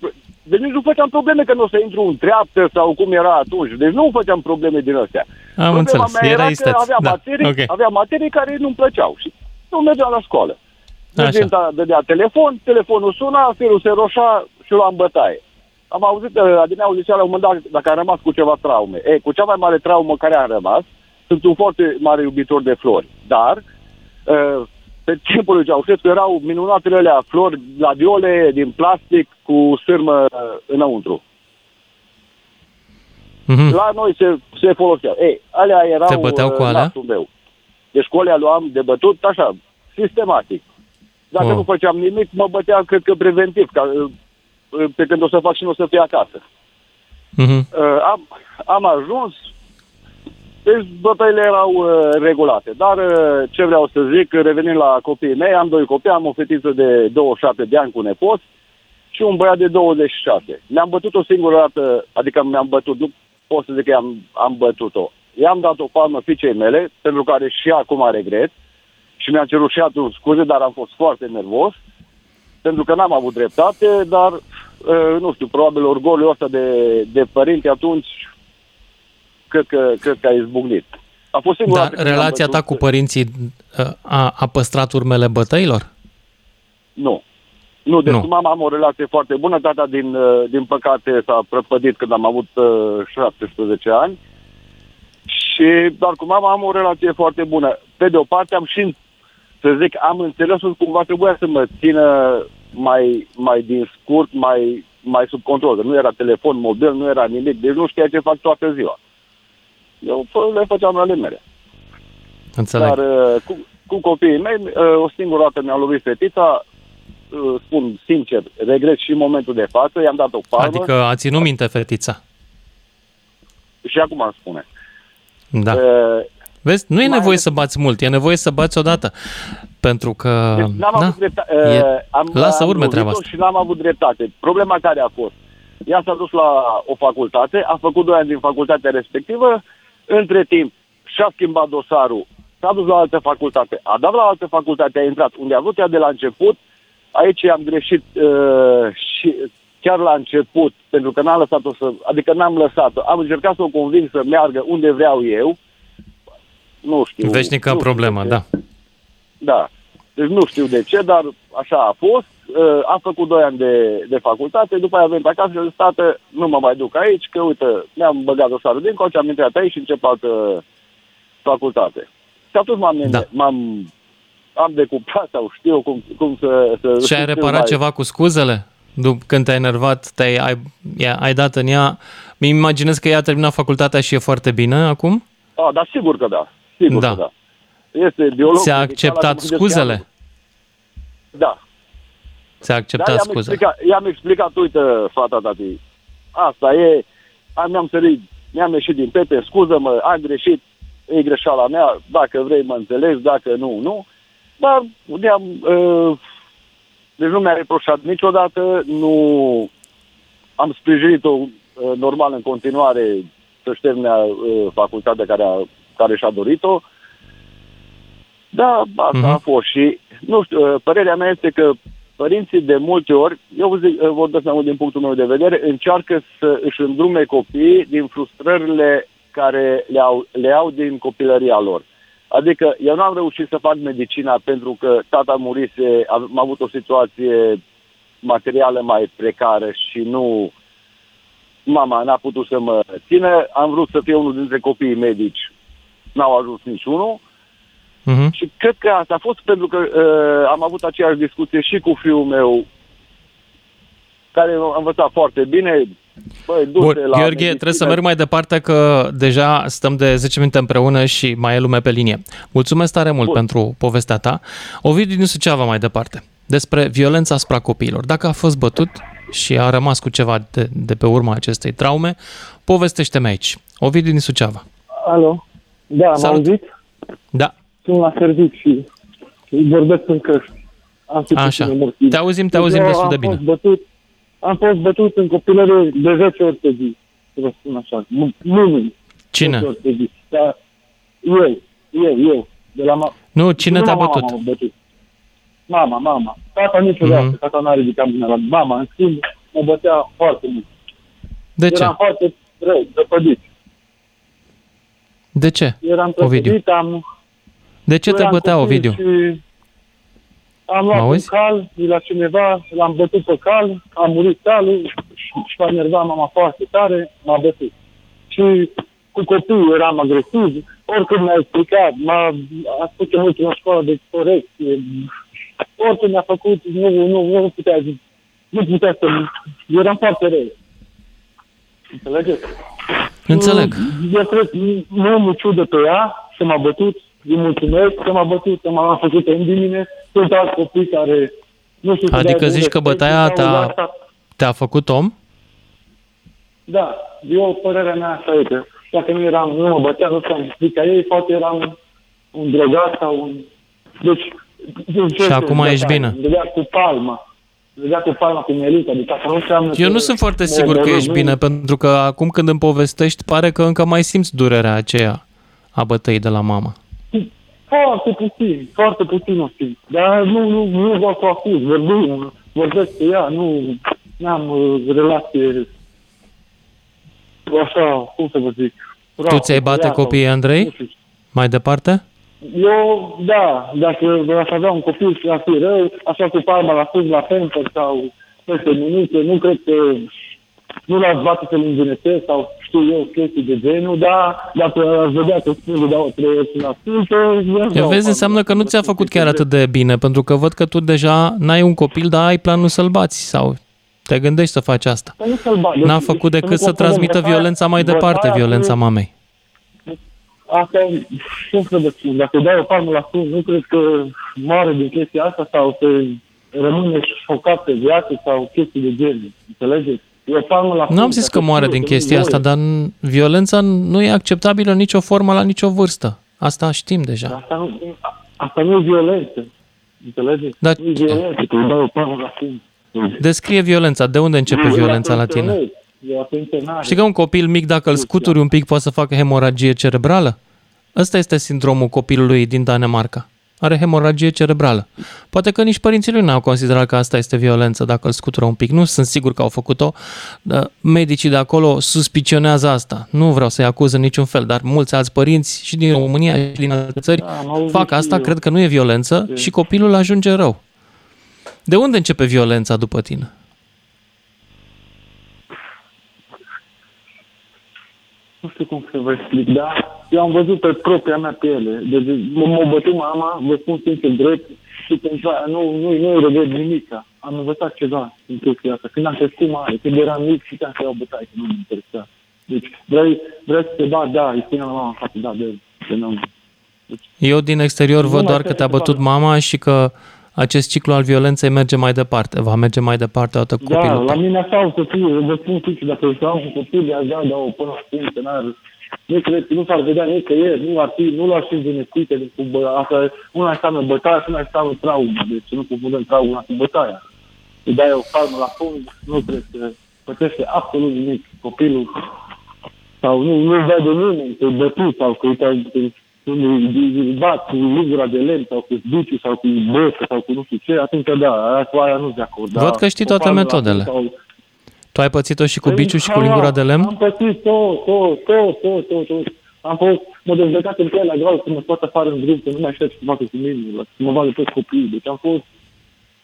[SPEAKER 10] Deci nici nu făceam probleme că nu o să intru în treaptă sau cum era atunci. Deci nu făceam probleme din astea.
[SPEAKER 2] Am
[SPEAKER 10] Problema
[SPEAKER 2] înțeles.
[SPEAKER 10] mea
[SPEAKER 2] Era
[SPEAKER 10] era că
[SPEAKER 2] isteț.
[SPEAKER 10] avea,
[SPEAKER 2] Da,
[SPEAKER 10] materii,
[SPEAKER 2] ok.
[SPEAKER 10] avea materii care nu-mi plăceau și nu mergeam la școală.
[SPEAKER 2] Așa.
[SPEAKER 10] Diriginta dădea telefon, telefonul suna, firul se roșa și luam bătaie. Am auzit uh, adineaul zicea la un moment dat dacă am rămas cu ceva traume. E, cu cea mai mare traumă care am rămas, sunt un foarte mare iubitor de flori. Dar, uh, pe timpul lui Ceaușescu erau minunatele alea flori, gladiole din plastic cu sârmă uh, înăuntru.
[SPEAKER 2] Mhm.
[SPEAKER 10] La noi se, se foloseau. Ei, alea erau
[SPEAKER 2] Te băteau cu
[SPEAKER 10] uh,
[SPEAKER 2] alea?
[SPEAKER 10] nasul meu. Deci cu alea luam de bătut, așa, sistematic. Dacă
[SPEAKER 2] Oh.
[SPEAKER 10] nu făceam nimic, mă bătea, cred că preventiv, ca, uh, uh, pe când o să fac și nu o să fie acasă.
[SPEAKER 2] Mhm.
[SPEAKER 10] Uh, am, am ajuns, deci bătăile erau uh, regulate. Dar uh, ce vreau să zic, revenind la copiii mei, am doi copii, am o fetiță de 27 de ani cu nepot și un băiat de 26. Ne-am bătut o singură dată, adică mi-am bătut, nu pot să zic că am, am bătut-o. I-am dat o palmă fiicei mele, pentru care și acum regret, și mi-am cerut și atunci scuze, dar am fost foarte nervos. pentru că n-am avut dreptate, dar, uh, nu știu, probabil orgoliul ăsta de, de părinte atunci, cred că, cred că a izbucnit. A fost singura
[SPEAKER 2] Dar
[SPEAKER 10] dată când am
[SPEAKER 2] relația ta
[SPEAKER 10] văzut-
[SPEAKER 2] cu părinții uh, a, a păstrat urmele bătăilor?
[SPEAKER 10] Nu. Nu, deci
[SPEAKER 2] Nu.
[SPEAKER 10] cu mama am o relație foarte bună. Tata, din, uh, din păcate, s-a prăpădit când am avut uh, 17 ani. Și, dar cu mama am o relație foarte bună. Pe de o parte am și, să zic, am înțelesul cumva trebuia să mă țină mai, mai din scurt, mai, mai sub control. Că Nu era telefon mobil, nu era nimic. Deci nu știa ce fac toată ziua. Eu fă- le făceam ale mele.
[SPEAKER 2] Înțeleg.
[SPEAKER 10] Dar uh, cu, cu copiii mei, uh, o singură dată mi-a lovit fetița, uh, spun sincer, regret și în momentul de față, i-am dat o palmă
[SPEAKER 2] Adică a ținut minte fetița.
[SPEAKER 10] și acum îmi spune.
[SPEAKER 2] Da.
[SPEAKER 10] Uh,
[SPEAKER 2] Vezi, nu e
[SPEAKER 10] mai
[SPEAKER 2] nevoie
[SPEAKER 10] ales-
[SPEAKER 2] să bați mult, e nevoie să bați odată. Pentru că...
[SPEAKER 10] Deci n-am
[SPEAKER 2] da,
[SPEAKER 10] avut dreptate.
[SPEAKER 2] e-
[SPEAKER 10] Uh, am,
[SPEAKER 2] lasă
[SPEAKER 10] am
[SPEAKER 2] urme treaba
[SPEAKER 10] lovit-o
[SPEAKER 2] asta.
[SPEAKER 10] Și n-am avut dreptate. Problema care a fost? Ea s-a dus la o facultate, a făcut doi ani din facultatea respectivă, între timp și-a schimbat dosarul, s-a dus la altă facultate, a dat la altă facultate, a intrat unde a vrut ea de la început, aici am greșit uh, și chiar la început, pentru că n-am lăsat-o să, adică n-am lăsat-o, am încercat să o conving să meargă unde vreau eu, nu știu.
[SPEAKER 2] Veșnică
[SPEAKER 10] nu știu
[SPEAKER 2] problemă,
[SPEAKER 10] de ce.
[SPEAKER 2] da.
[SPEAKER 10] Da. Deci nu știu de ce, dar așa a fost. Uh, Am făcut 2 ani de, de facultate, după aia am venit acasă și am zis, tată, nu mă mai duc aici, că uite, mi-am băgat dosarul din coace, am intrat aici și încep altă facultate. Și atunci m-am,
[SPEAKER 2] Da.
[SPEAKER 10] m-am am decuplat sau știu cum, cum să... să
[SPEAKER 2] Și ai
[SPEAKER 10] să
[SPEAKER 2] reparat
[SPEAKER 10] mai-
[SPEAKER 2] ceva cu scuzele? Dup- când te-ai enervat, te-ai, ai, ia- ai dat în ea... Mi imaginez că ea a terminat facultatea și e foarte bine acum?
[SPEAKER 10] A, dar sigur că da. Sigur
[SPEAKER 2] Da.
[SPEAKER 10] că da. Este biolog.
[SPEAKER 2] Ți-a
[SPEAKER 10] medical,
[SPEAKER 2] acceptat
[SPEAKER 10] mă gândesc că
[SPEAKER 2] scuzele?
[SPEAKER 10] am- Da.
[SPEAKER 2] Ți-a
[SPEAKER 10] Da,
[SPEAKER 2] acceptat
[SPEAKER 10] i-am
[SPEAKER 2] scuze?
[SPEAKER 10] explicat, i-am explicat, uite, fata tati, asta e, am, mi-am sărit, mi-am ieșit din pete, scuză-mă, am greșit, e greșeala mea, dacă vrei mă înțelegi, dacă nu, nu. Dar ne-am, uh, deci nu mi-a reproșat niciodată, nu am sprijinit-o uh, normal în continuare să-și termine uh, facultatea care, a, care și-a dorit-o. Da, asta
[SPEAKER 2] Mhm.
[SPEAKER 10] a fost și, nu știu, uh, părerea mea este că părinții de multe ori, eu zic, uh, vorbesc mai mult din punctul meu de vedere, încearcă să își îndrume copiii din frustrările care le au, le au din copilăria lor. Adică eu n-am reușit să fac medicina pentru că tata murise, am avut o situație materială mai precară și nu mama n-a putut să mă țină. Am vrut să fiu unul dintre copiii medici, n-au ajuns niciunul.
[SPEAKER 2] Mhm.
[SPEAKER 10] Și cred că asta a fost pentru că uh, am avut aceeași discuție și cu fiul meu, care a învățat foarte bine. Băi, du-te
[SPEAKER 2] Bun,
[SPEAKER 10] la
[SPEAKER 2] Gheorghe,
[SPEAKER 10] medicină.
[SPEAKER 2] trebuie să merg mai departe că deja stăm de 10 minute împreună și mai e lume pe linie. Mulțumesc tare mult
[SPEAKER 10] Bun.
[SPEAKER 2] pentru povestea ta. Ovidiu din Suceava mai departe, despre violența asupra copiilor. Dacă a fost bătut și a rămas cu ceva de, de pe urma acestei traume, povestește-mi aici. Ovidiu din Suceava.
[SPEAKER 11] Alo? Da, m-am
[SPEAKER 2] Salut.
[SPEAKER 11] auzit?
[SPEAKER 2] Da,
[SPEAKER 11] Sunt la serviciu și vorbesc în căști. Am și
[SPEAKER 2] așa.
[SPEAKER 11] puține motive.
[SPEAKER 2] Te auzim, te auzim
[SPEAKER 11] Eu
[SPEAKER 2] destul
[SPEAKER 11] am
[SPEAKER 2] de bine.
[SPEAKER 11] Fost bătut, am fost bătut în copilărie de 10 ori pe zi. Să vă spun așa. Nu, nu, nu. 10
[SPEAKER 2] Cine?
[SPEAKER 11] ori pe zi. Dar eu, eu, eu. De la ma-
[SPEAKER 2] Nu, cine
[SPEAKER 11] nu
[SPEAKER 2] te-a
[SPEAKER 11] mama
[SPEAKER 2] bătut?
[SPEAKER 11] m-a bătut. Mama, mama. Tata niciodată.
[SPEAKER 2] Mhm.
[SPEAKER 11] Tata n-a ridicat mâna la mama. În schimb, mă bătea foarte mult.
[SPEAKER 2] De ce?
[SPEAKER 11] Eram foarte rău, prăpădit.
[SPEAKER 2] De ce?
[SPEAKER 11] Eram
[SPEAKER 2] Ovidiu.
[SPEAKER 11] prăpădit, am
[SPEAKER 2] De ce te
[SPEAKER 11] eram
[SPEAKER 2] bătea,
[SPEAKER 11] copil
[SPEAKER 2] Ovidiu?
[SPEAKER 11] Și am
[SPEAKER 2] Mă
[SPEAKER 11] luat un
[SPEAKER 2] auzi?
[SPEAKER 11] cal de la cineva, l-am bătut pe cal, a murit calul și m-a enervat mama foarte tare, m-a bătut. Și cu copiii eram agresiv, oricând mi-a explicat, m-a a spus că mult în școală de corecție, oricând mi-a făcut, nu, nu, nu putea zi, nu putea să, eram foarte rău. Înțelegeți?
[SPEAKER 2] Înțeleg.
[SPEAKER 11] Eu cred, nu am o ciudă pe ea să m-a bătut, îi mulțumesc că m-a bătut, că m-a făcut în mine. Sunt alți copii care nu știu să
[SPEAKER 2] Adică
[SPEAKER 11] dea de
[SPEAKER 2] zici că
[SPEAKER 11] respect
[SPEAKER 2] bătaia
[SPEAKER 11] sau de
[SPEAKER 2] ta-
[SPEAKER 11] asta.
[SPEAKER 2] Te-a făcut om?
[SPEAKER 11] Da, eu, părerea mea asta este. Dacă nu eram, nu mă bătea, nu știu, explica ei, poate eram un drogat sau un... Deci, deci
[SPEAKER 2] Și acum ești bine.
[SPEAKER 11] Îmi dădea cu palma. Îmi dădea cu palma cu mielit, adică asta nu înseamnă
[SPEAKER 2] Eu
[SPEAKER 11] că
[SPEAKER 2] nu sunt foarte
[SPEAKER 11] mă
[SPEAKER 2] sigur că
[SPEAKER 11] omorâ,
[SPEAKER 2] ești
[SPEAKER 11] nu.
[SPEAKER 2] bine, pentru că acum când îmi povestești, pare că încă mai simți durerea aceea a bătăii de la mama.
[SPEAKER 11] Foarte puțin, foarte puțin o simt. Dar nu, nu, nu vreau să o acuz, vorbim. vorbesc cu ea, nu am uh, relație așa, cum să vă zic,
[SPEAKER 2] Tu ți-ai bate copiii, Andrei? Mai departe?
[SPEAKER 11] Eu, da, dacă aș avea un copil și ar fi rău, așa cu palma la sus, la pamper sau peste minute, nu cred că nu l-aș bate să-l învinetesc sau știu eu chestii de genul, dar dacă aș vedea că spune dau trei ori la sus,
[SPEAKER 2] Eu vezi, înseamnă că nu ți-a făcut chiar atât de bine, pentru că văd că tu deja n-ai un copil, dar ai planul să-l bați sau te gândești să faci asta. N-a făcut decât să transmită violența mai departe, violența mamei.
[SPEAKER 11] Asta, cum să vă spun, dacă dai o palmă la sus, nu cred că moare din chestia asta sau să rămâne șocat pe viață sau chestii de genul. Înțelegeți?
[SPEAKER 2] Nu am zis că moare din chestia asta, dar violența nu e acceptabilă în nicio formă la nicio vârstă. Asta știm deja.
[SPEAKER 11] Asta nu, asta nu e violență. Înțelegeți?
[SPEAKER 2] Da.
[SPEAKER 11] Nu e violență, că dai o palmă la sus.
[SPEAKER 2] Descrie violența. De unde începe violența la tine? Știi că un copil mic, dacă îl scuturi un pic, poate să facă hemoragie cerebrală? Ăsta este sindromul copilului din Danemarca. Are hemoragie cerebrală. Poate că nici părinții lui n-au considerat că asta este violență dacă îl scutură un pic. Nu sunt sigur că au făcut-o. Medicii de acolo suspicionează asta. Nu vreau să-i acuz în niciun fel, dar mulți alți părinți și din România și din alte țări da, fac asta, eu. cred că nu e violență și copilul ajunge rău. De unde începe violența după tine?
[SPEAKER 11] Nu știu cum să vă explic, dar eu am văzut pe propria mea piele. Deci m-a bătut mama, vă spun sincer drept, și pentru aia nu, nu, nu regret nimic. Am învățat ceva în chestia asta. Când am crescut mare, când eram mic, știam să iau bătaie, că nu mă interesa. Deci vrei, vrei să te bat, da, îi spune la mama în față, da, de, de nu.
[SPEAKER 2] Deci, Eu din exterior văd doar că te-a bătut mama și că acest ciclu al violenței merge mai departe, va merge mai departe odată cu
[SPEAKER 11] da,
[SPEAKER 2] copilul
[SPEAKER 11] la mine așa o să fie, vă spun sincer, dacă îl am cu copil, i-aș da, da, o până la punct, n-ar, nu cred, nu s-ar vedea nicăieri, nu ar fi, nu l-ar fi învinetite, cu bă, asta, una înseamnă bătaia și una înseamnă traumă, deci nu confundăm trauma cu bătaia. Îi dai o palmă la fund, nu cred că pătește absolut nimic. Copilul sau nu, nu vede nimeni că bătut sau că uite, îl bat cu lingura de lemn sau cu duciu sau cu bătă sau cu nu știu ce, atunci da, aia cu aia nu de acord.
[SPEAKER 2] Văd că știi toate metodele. Sau, tu ai pățit-o și cu păi, biciu și cu lingura de lemn?
[SPEAKER 11] Am pățit tot, tot, tot, tot, tot, tot. Am fost, mă dezlegat în pielea groasă să mă scoată afară în drum, să nu mai aștept să facă cu mine, să mă vadă toți copiii. Deci am fost,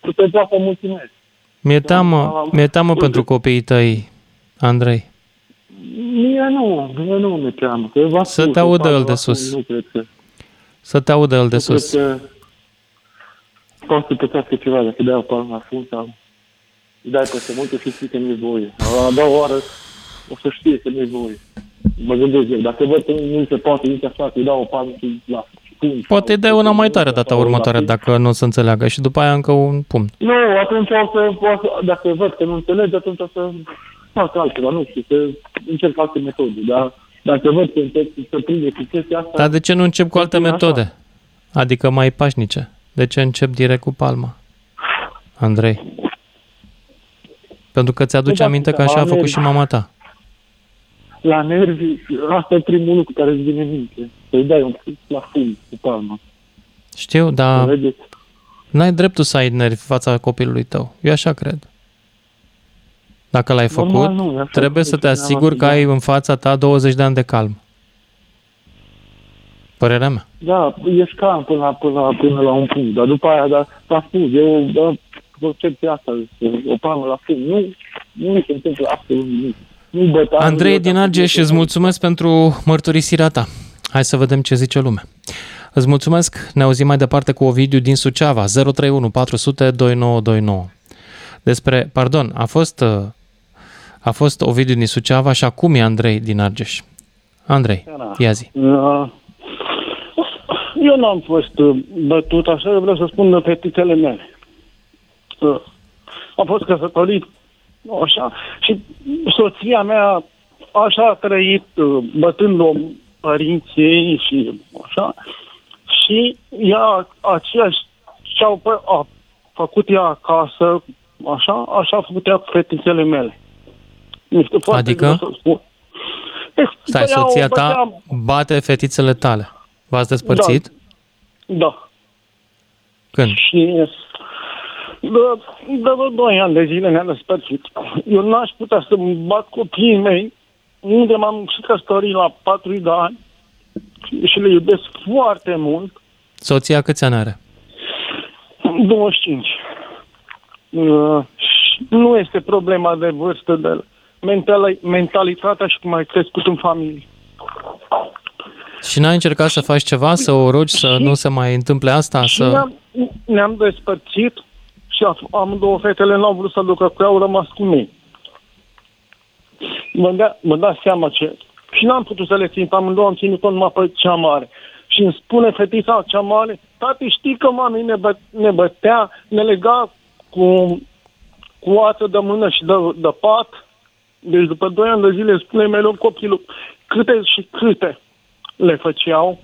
[SPEAKER 11] să te să mulțumesc.
[SPEAKER 2] Mi-e teamă, mi-e teamă pentru copiii tăi, Andrei.
[SPEAKER 11] Mie nu, mie nu mi-e teamă. Că
[SPEAKER 2] să te audă el de sus.
[SPEAKER 11] Nu cred că...
[SPEAKER 2] Să te audă el de sus.
[SPEAKER 11] Cred că poate să pățească ceva dacă dea o palmă la fund sau dai peste multe și știi că nu-i voie. La a doua oară o să știe că nu-i voie. Mă gândesc eu, dacă văd că nu se poate nici așa, îi dau o palmă și la
[SPEAKER 2] Poate îi dai una mai tare data următoare dacă nu o să înțeleagă și după aia încă un pumn.
[SPEAKER 11] Nu, atunci o să, o să dacă văd că nu înțelege, atunci o să fac altceva, nu știu, să încerc alte metode, dar dacă văd că încep să prinde cu chestia asta...
[SPEAKER 2] Dar de ce nu încep cu alte metode? Așa. Adică mai pașnice. De ce încep direct cu palma? Andrei. Pentru că ți-aduce aminte că așa a făcut și mama ta.
[SPEAKER 11] La nervi, asta e primul lucru care îți vine în minte. Să-i dai un pic la fund cu palma.
[SPEAKER 2] Știu, dar n-ai dreptul să ai nervi fața copilului tău. Eu așa cred. Dacă l-ai făcut, Normal, nu, trebuie să te asiguri că ai în fața ta 20 de ani de calm. Părerea mea.
[SPEAKER 11] Da, ești calm până la, până la, până la un punct, dar după aia, dar, s-a spus, eu, da, concepția asta, o palmă la film. Nu, nu se întâmplă absolut nimic. Nu
[SPEAKER 2] Andrei din Argeș, îți mulțumesc pentru mărturisirea ta. Hai să vedem ce zice lumea. Îți mulțumesc, ne auzim mai departe cu Ovidiu din Suceava, 031 400 2929. Despre, pardon, a fost, a fost Ovidiu din Suceava și acum e Andrei din Argeș. Andrei, ia zi.
[SPEAKER 7] Eu n-am fost bătut așa, vreau să spun fetițele mele am fost căsătorit așa și soția mea așa a trăit uh, bătând-o părinții și așa și ea aceeași ce au a făcut ea acasă, așa, așa a făcut ea cu fetițele mele.
[SPEAKER 2] Este adică? Stai, soția ta bate fetițele tale. V-ați despărțit?
[SPEAKER 7] Da. da.
[SPEAKER 2] Când?
[SPEAKER 7] Și
[SPEAKER 12] De, de vreo 2 ani de zile ne-am despărțit. Eu n-aș putea să bat copiii mei, unde m-am și căsătorit la 4 de ani și le iubesc foarte mult.
[SPEAKER 2] Soția câți ani are?
[SPEAKER 12] 25. Uh, și nu este problema de vârstă, de mentali- mentalitatea și cum ai crescut în familie.
[SPEAKER 2] Și n-ai încercat să faci ceva, să o rogi să nu se mai întâmple asta?
[SPEAKER 12] Și
[SPEAKER 2] Să...
[SPEAKER 12] ne-am, ne-am despărțit și amândouă fetele n-au vrut să ducă cu ea, au rămas cu mine. Mă, da, mă dați seama ce... Și n-am putut să le țin pe amândouă, am ținut-o numai pe cea mare. Și îmi spune fetița cea mare, tati, știi că mami ne, bă, ne bătea, ne lega cu, cu ață de mână și de, de pat. Deci după doi ani de zile spune mereu copilul câte și câte le făceau.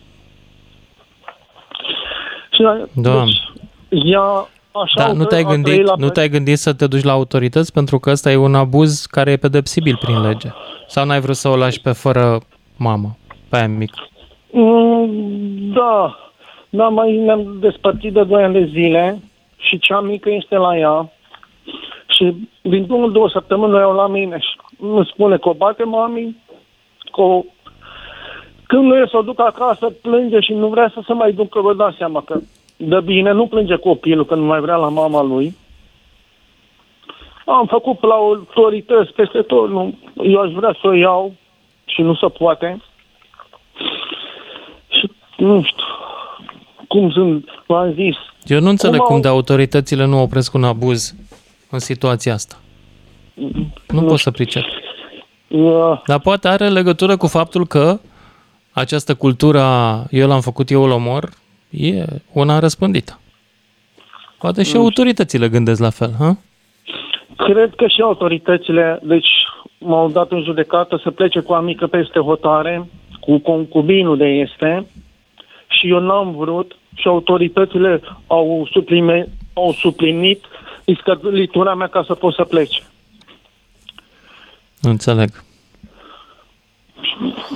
[SPEAKER 12] Și,
[SPEAKER 2] Doamne.
[SPEAKER 12] deci, ea așa
[SPEAKER 2] Da,
[SPEAKER 12] au
[SPEAKER 2] nu te-ai
[SPEAKER 12] trăit- a trăit
[SPEAKER 2] gândit,
[SPEAKER 12] la
[SPEAKER 2] nu te-ai gândit să te duci la autorități pentru că ăsta e un abuz care e pedepsibil prin lege. Sau n-ai vrut să o lași pe fără mamă, pe aia mică?
[SPEAKER 12] Mm, Da, da, mai ne-am despărțit de 2 ani de zile și cea mică este la ea și din unul, două săptămâni noi au la mine și îmi spune că o bate mami, că o... când nu e să o duc acasă, plânge și nu vrea să se mai ducă, vă dați seama că de bine, nu plânge copilul că nu mai vrea la mama lui. Am făcut la autorități peste tot, nu, eu aș vrea să o iau și nu se poate. Și nu știu cum sunt, v-am zis.
[SPEAKER 2] Eu nu înțeleg
[SPEAKER 12] Cum
[SPEAKER 2] cum,
[SPEAKER 12] au-
[SPEAKER 2] de autoritățile nu opresc un abuz în situația asta. Nu pot să pricep.
[SPEAKER 12] Uh,
[SPEAKER 2] Dar poate are legătură cu faptul că această cultură a eu l-am făcut, eu îl omor, e una răspândită. Poate și autoritățile gândesc la fel, ha?
[SPEAKER 12] Cred că și autoritățile, deci m-au dat în judecată să plece cu amică peste hotare, cu concubinul de este, și eu n-am vrut și autoritățile au, suplime, au suplinit iscălitura mea ca să pot să plece.
[SPEAKER 2] Nu înțeleg.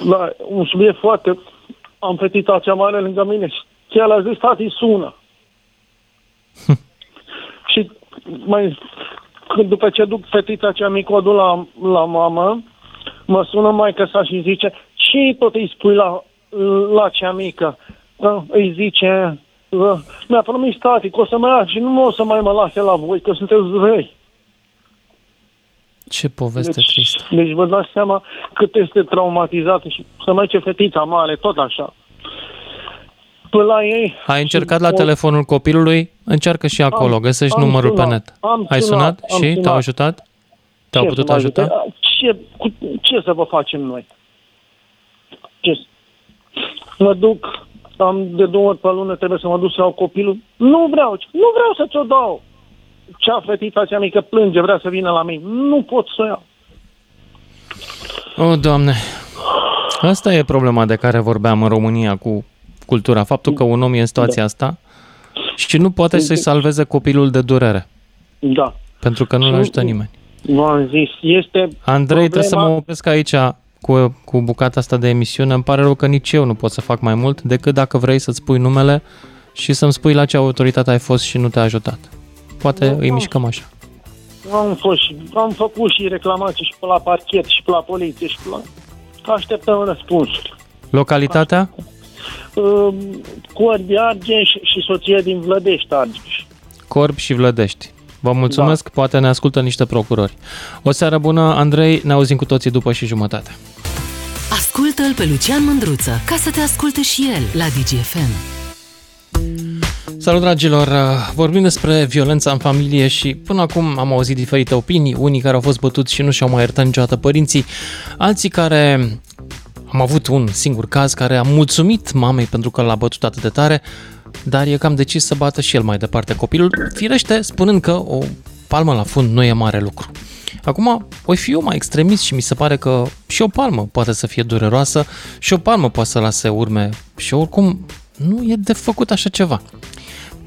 [SPEAKER 12] Da, un subiect foarte... Am fetița cea mare lângă mine și el a zis, tati, sună. [LAUGHS] și mai, când după ce duc fetița cea mică, o duc la, la mamă, mă sună maica sa și zice, ce tot îi spui la, la cea mică? Da, îi zice, da, mi-a promis tati că o să mă ia și nu o să mai mă lase la voi, că sunteți răi.
[SPEAKER 2] Ce poveste
[SPEAKER 12] Deci-
[SPEAKER 2] tristă.
[SPEAKER 12] Deci vă dați seama cât este traumatizată și să mai ce fetița mare, tot așa. Până la ei...
[SPEAKER 2] Ai încercat la
[SPEAKER 12] o-
[SPEAKER 2] telefonul copilului? Încearcă și acolo,
[SPEAKER 12] Am-
[SPEAKER 2] găsești
[SPEAKER 12] am
[SPEAKER 2] numărul
[SPEAKER 12] sunat,
[SPEAKER 2] pe net.
[SPEAKER 12] am
[SPEAKER 2] Ai sunat,
[SPEAKER 12] sunat, am
[SPEAKER 2] și
[SPEAKER 12] sunat.
[SPEAKER 2] te-au ajutat? Te-au
[SPEAKER 12] Ce
[SPEAKER 2] putut
[SPEAKER 12] să mă ajute?
[SPEAKER 2] ajuta?
[SPEAKER 12] Ce, cu, ce să vă facem noi? Ce? să- Mă duc, am de două ori pe lună, trebuie să mă duc să iau copilul. Nu vreau, nu vreau să ți-o dau. Cea fetița cea mică plânge, vrea să vină la mine. Nu pot să o iau.
[SPEAKER 2] O, Doamne! Asta e problema de care vorbeam în România cu cultura. Faptul că un om e în situația
[SPEAKER 12] Da.
[SPEAKER 2] asta și nu poate să-i salveze copilul de durere.
[SPEAKER 12] Da.
[SPEAKER 2] Pentru că nu-l ajută nimeni.
[SPEAKER 12] V-am zis, este
[SPEAKER 2] Andrei, trebuie să mă
[SPEAKER 12] problema-
[SPEAKER 2] opresc aici cu, cu bucata asta de emisiune. Îmi pare rău că nici eu nu pot să fac mai mult decât dacă vrei să-ți spui numele și să-mi spui la ce autoritate ai fost și nu te-a ajutat. Poate îi mișcăm așa.
[SPEAKER 12] Am fost și, am făcut și reclamații și pe la parchet și pe la poliție și pe la... Așteptăm răspunsuri.
[SPEAKER 2] Localitatea?
[SPEAKER 12] Uh, Corbi Argeș și soția din Vlădești Argeș.
[SPEAKER 2] Corb și Vlădești. Vă mulțumesc, da. poate ne ascultă niște procurori. O seară bună, Andrei, ne auzim cu toții după și jumătate.
[SPEAKER 1] Ascultă-l pe Lucian Mândruță ca să te asculte și el la DGFM.
[SPEAKER 2] Salut, dragilor! Vorbim despre violența în familie și până acum am auzit diferite opinii, unii care au fost bătuți și nu și-au mai iertat niciodată părinții, alții care am avut un singur caz care a mulțumit mamei pentru că l-a bătut atât de tare, dar e cam decis să bată și el mai departe copilul, firește spunând că o palmă la fund nu e mare lucru. Acum, voi fi eu mai extremist și mi se pare că și o palmă poate să fie dureroasă și o palmă poate să lase urme și oricum nu e de făcut așa ceva.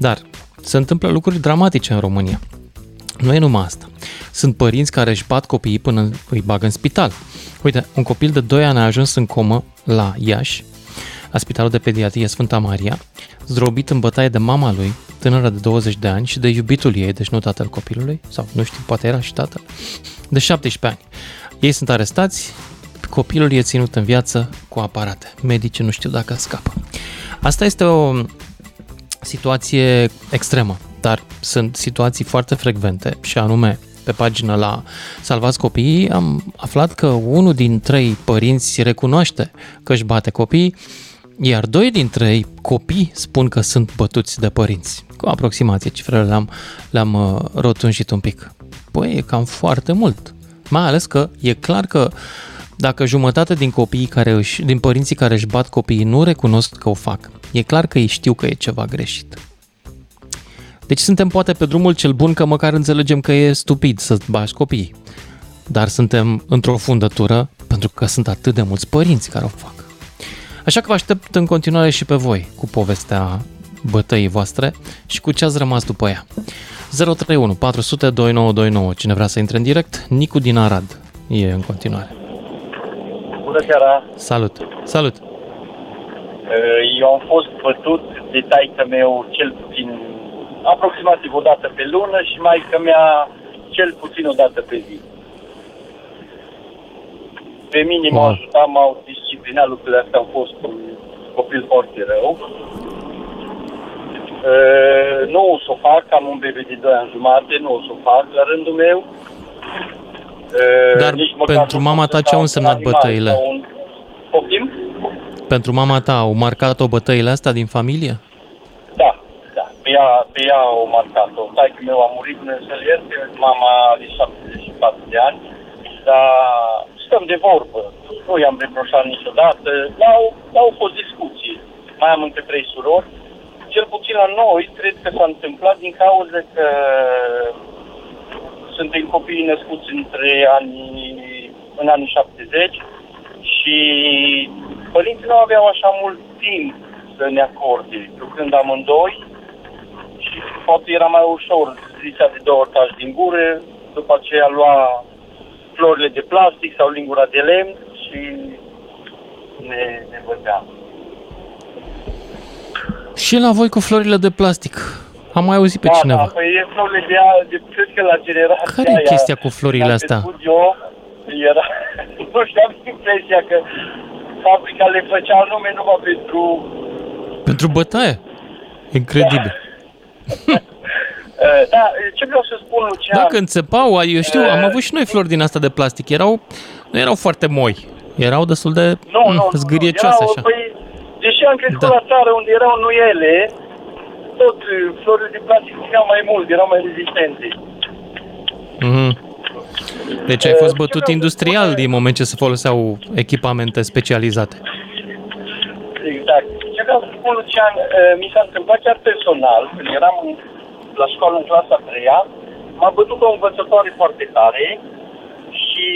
[SPEAKER 2] Dar se întâmplă lucruri dramatice în România. Nu e numai asta. Sunt părinți care își bat copiii până îi bagă în spital. Uite, un copil de 2 ani a ajuns în comă la Iași la Spitalul de Pediatrie Sfânta Maria, zdrobit în bătaie de mama lui, tânără de 20 de ani, și de iubitul ei, deci nu tatăl copilului, sau nu știu, poate era și tatăl, de 17 ani. Ei sunt arestați, copilul e ținut în viață cu aparate. Medicii nu știu dacă scapă. Asta este o situație extremă, dar sunt situații foarte frecvente și anume pe pagină la Salvați Copiii am aflat că unul din trei părinți recunoaște că își bate copiii, iar doi din trei copii spun că sunt bătuți de părinți. Cu aproximație, cifrele le-am, le-am uh, rotunjit un pic. Păi e cam foarte mult. Mai ales că e clar că dacă jumătate din copiii care își, din părinții care își bat copiii nu recunosc că o fac, e clar că ei știu că e ceva greșit. Deci suntem poate pe drumul cel bun că măcar înțelegem că e stupid să bași copiii. Dar suntem într-o fundătură pentru că sunt atât de mulți părinți care o fac. Așa că vă aștept în continuare și pe voi cu povestea bătăii voastre și cu ce ați rămas după ea. 031 400 2929. Cine vrea să intre în direct, Nicu din Arad e în continuare.
[SPEAKER 13] Bună seara!
[SPEAKER 2] Salut! Salut!
[SPEAKER 13] Eu am fost bătut de taică meu cel puțin aproximativ o dată pe lună și mai că mea cel puțin o dată pe zi. Pe mine m-au ajutat, m-au disciplinat lucrurile astea, am fost un copil foarte rău. Uh, nu o să o fac, am un bebe de 2 ani jumate, nu o să o fac la rândul meu.
[SPEAKER 2] Uh, Dar pentru mama ta ce au însemnat bătăile? Un...
[SPEAKER 13] Poftim?
[SPEAKER 2] Pentru mama ta au marcat-o bătăile astea din familie?
[SPEAKER 13] pe ea, pe ea au marcat-o. Taică meu a murit, Dumnezeu ierte, mama are 74 de ani, dar stăm de vorbă. Nu i-am reproșat niciodată, dar au, au fost discuții. Mai am încă trei surori. Cel puțin la noi, cred că s-a întâmplat din cauza că suntem copii născuți între anii, în anii 70 și părinții nu aveau așa mult timp să ne acorde. Lucrând amândoi, și poate era mai ușor, zicea de două ori din gură, după aceea lua florile de plastic sau lingura de lemn și ne, ne bătea.
[SPEAKER 2] Și la voi cu florile de plastic. Am mai auzit pe
[SPEAKER 13] da,
[SPEAKER 2] cineva.
[SPEAKER 13] Da, păi e florile de, aia, de cred că la generația
[SPEAKER 2] Care e chestia cu florile astea?
[SPEAKER 13] Eu, era, [LAUGHS] nu știu, am impresia că fabrica le făcea nume numai pentru...
[SPEAKER 2] Pentru bătaie? Incredibil. Da. [LAUGHS]
[SPEAKER 13] da, ce vreau să spun, Lucian...
[SPEAKER 2] Da, când țepau, eu știu, am avut și noi flori din asta de plastic. Erau, nu erau foarte moi. Erau destul de
[SPEAKER 13] nu,
[SPEAKER 2] mm,
[SPEAKER 13] nu,
[SPEAKER 2] zgâriecioase așa.
[SPEAKER 13] Păi, deși am crescut da. la țară unde erau nuiele, tot florile de plastic erau mai mult, erau mai rezistente.
[SPEAKER 2] Mm-hmm. Deci ai fost bătut industrial din moment ce se foloseau echipamente specializate.
[SPEAKER 13] Exact. Ce vreau să spun, Lucian, mi s-a întâmplat chiar personal, când eram la școală în clasa 3 m-a bătut o învățătoare foarte tare și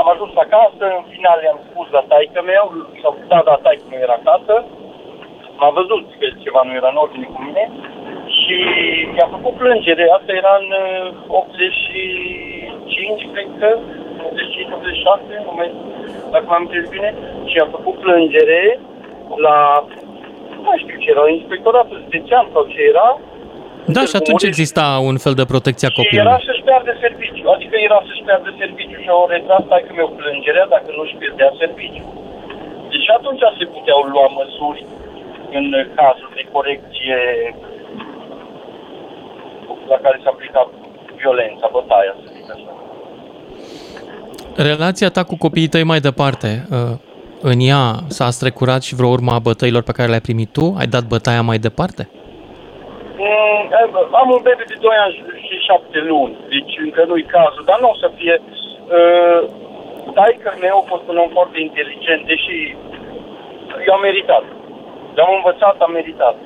[SPEAKER 13] am ajuns acasă, în final i-am spus la taică meu, sau da, da, taică meu era acasă, m-a văzut că ceva nu era în ordine cu mine și i-a făcut plângere, asta era în 85, cred că, 85-86, dacă m-am înțeles bine, și a făcut plângere la, nu știu ce era, inspectoratul județean sau ce era,
[SPEAKER 2] da, și atunci exista un fel de protecție a copilului.
[SPEAKER 13] era să-și piardă serviciu, adică era să-și piardă serviciu și au retras că mi-o plângerea dacă nu-și pierdea serviciu. Deci atunci se puteau lua măsuri în cazul de corecție la care s-a aplicat violența, bătaia, să zic așa.
[SPEAKER 2] Relația ta cu copiii tăi mai departe, uh, în ea s-a strecurat și vreo urma bătăilor pe care le-ai primit tu? Ai dat bătaia mai departe?
[SPEAKER 13] Mm, am un bebe de 2 ani și 7 luni, deci încă nu-i cazul, dar nu o să fie... Uh, taică meu a fost un om foarte inteligent, deși eu am meritat. Le-am învățat, am meritat.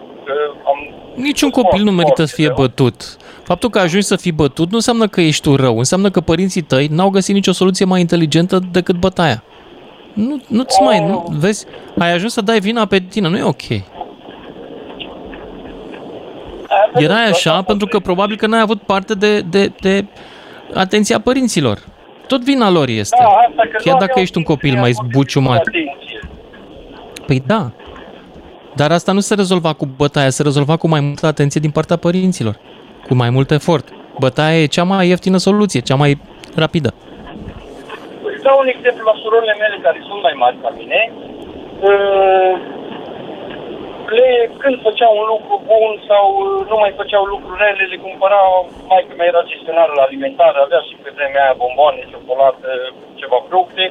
[SPEAKER 13] am
[SPEAKER 2] Niciun copil nu merită să fie rău. bătut. Faptul că ajungi să fii bătut nu înseamnă că ești tu rău, înseamnă că părinții tăi n-au găsit nicio soluție mai inteligentă decât bătaia. Nu, nu-ți oh. mai, nu, vezi, ai ajuns să dai vina pe tine, nu e ok. Erai așa pentru că probabil că n-ai avut parte de, de, de atenția părinților. Tot vina lor este.
[SPEAKER 13] Da, asta că
[SPEAKER 2] Chiar dacă ești un copil mai zbuciumat. Păi da. Dar asta nu se rezolva cu bătaia, se rezolva cu mai multă atenție din partea părinților. Cu mai mult efort. Bătaia e cea mai ieftină soluție, cea mai rapidă.
[SPEAKER 13] Îți dau un exemplu la surorile mele care sunt mai mari ca mine. Uh, Le, când făceau un lucru bun sau uh, nu mai făceau lucruri rele, le cumpăra, mai că mea era gestionarul alimentar, avea și pe vremea aia bomboane, ciocolată, ceva fructe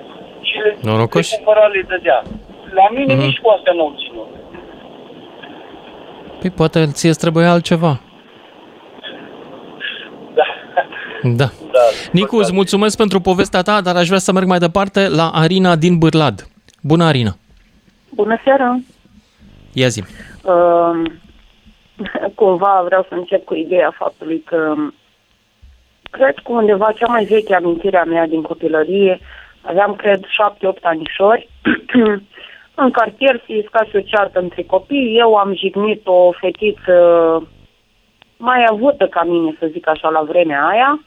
[SPEAKER 13] și le, le
[SPEAKER 2] Norocoși.
[SPEAKER 13] cumpăra, le dădea. La mine
[SPEAKER 2] Mhm.
[SPEAKER 13] nici cu astea nu au ținut.
[SPEAKER 2] Păi poate ție îți trebuie altceva.
[SPEAKER 13] Da.
[SPEAKER 2] Da. Nicu, îți mulțumesc pentru povestea ta, dar aș vrea să merg mai departe la Arina din Bârlad. Bună, Arina!
[SPEAKER 14] Bună seara!
[SPEAKER 2] Ia zi.
[SPEAKER 14] Uh, [LAUGHS] cumva vreau să încep cu ideea faptului că cred că undeva cea mai veche amintire a mea din copilărie, aveam, cred, șapte-opt anișori, [CLEARS THROAT] în cartier se iscase o ceartă între copii, eu am jignit o fetiță mai avută ca mine, să zic așa, la vremea aia.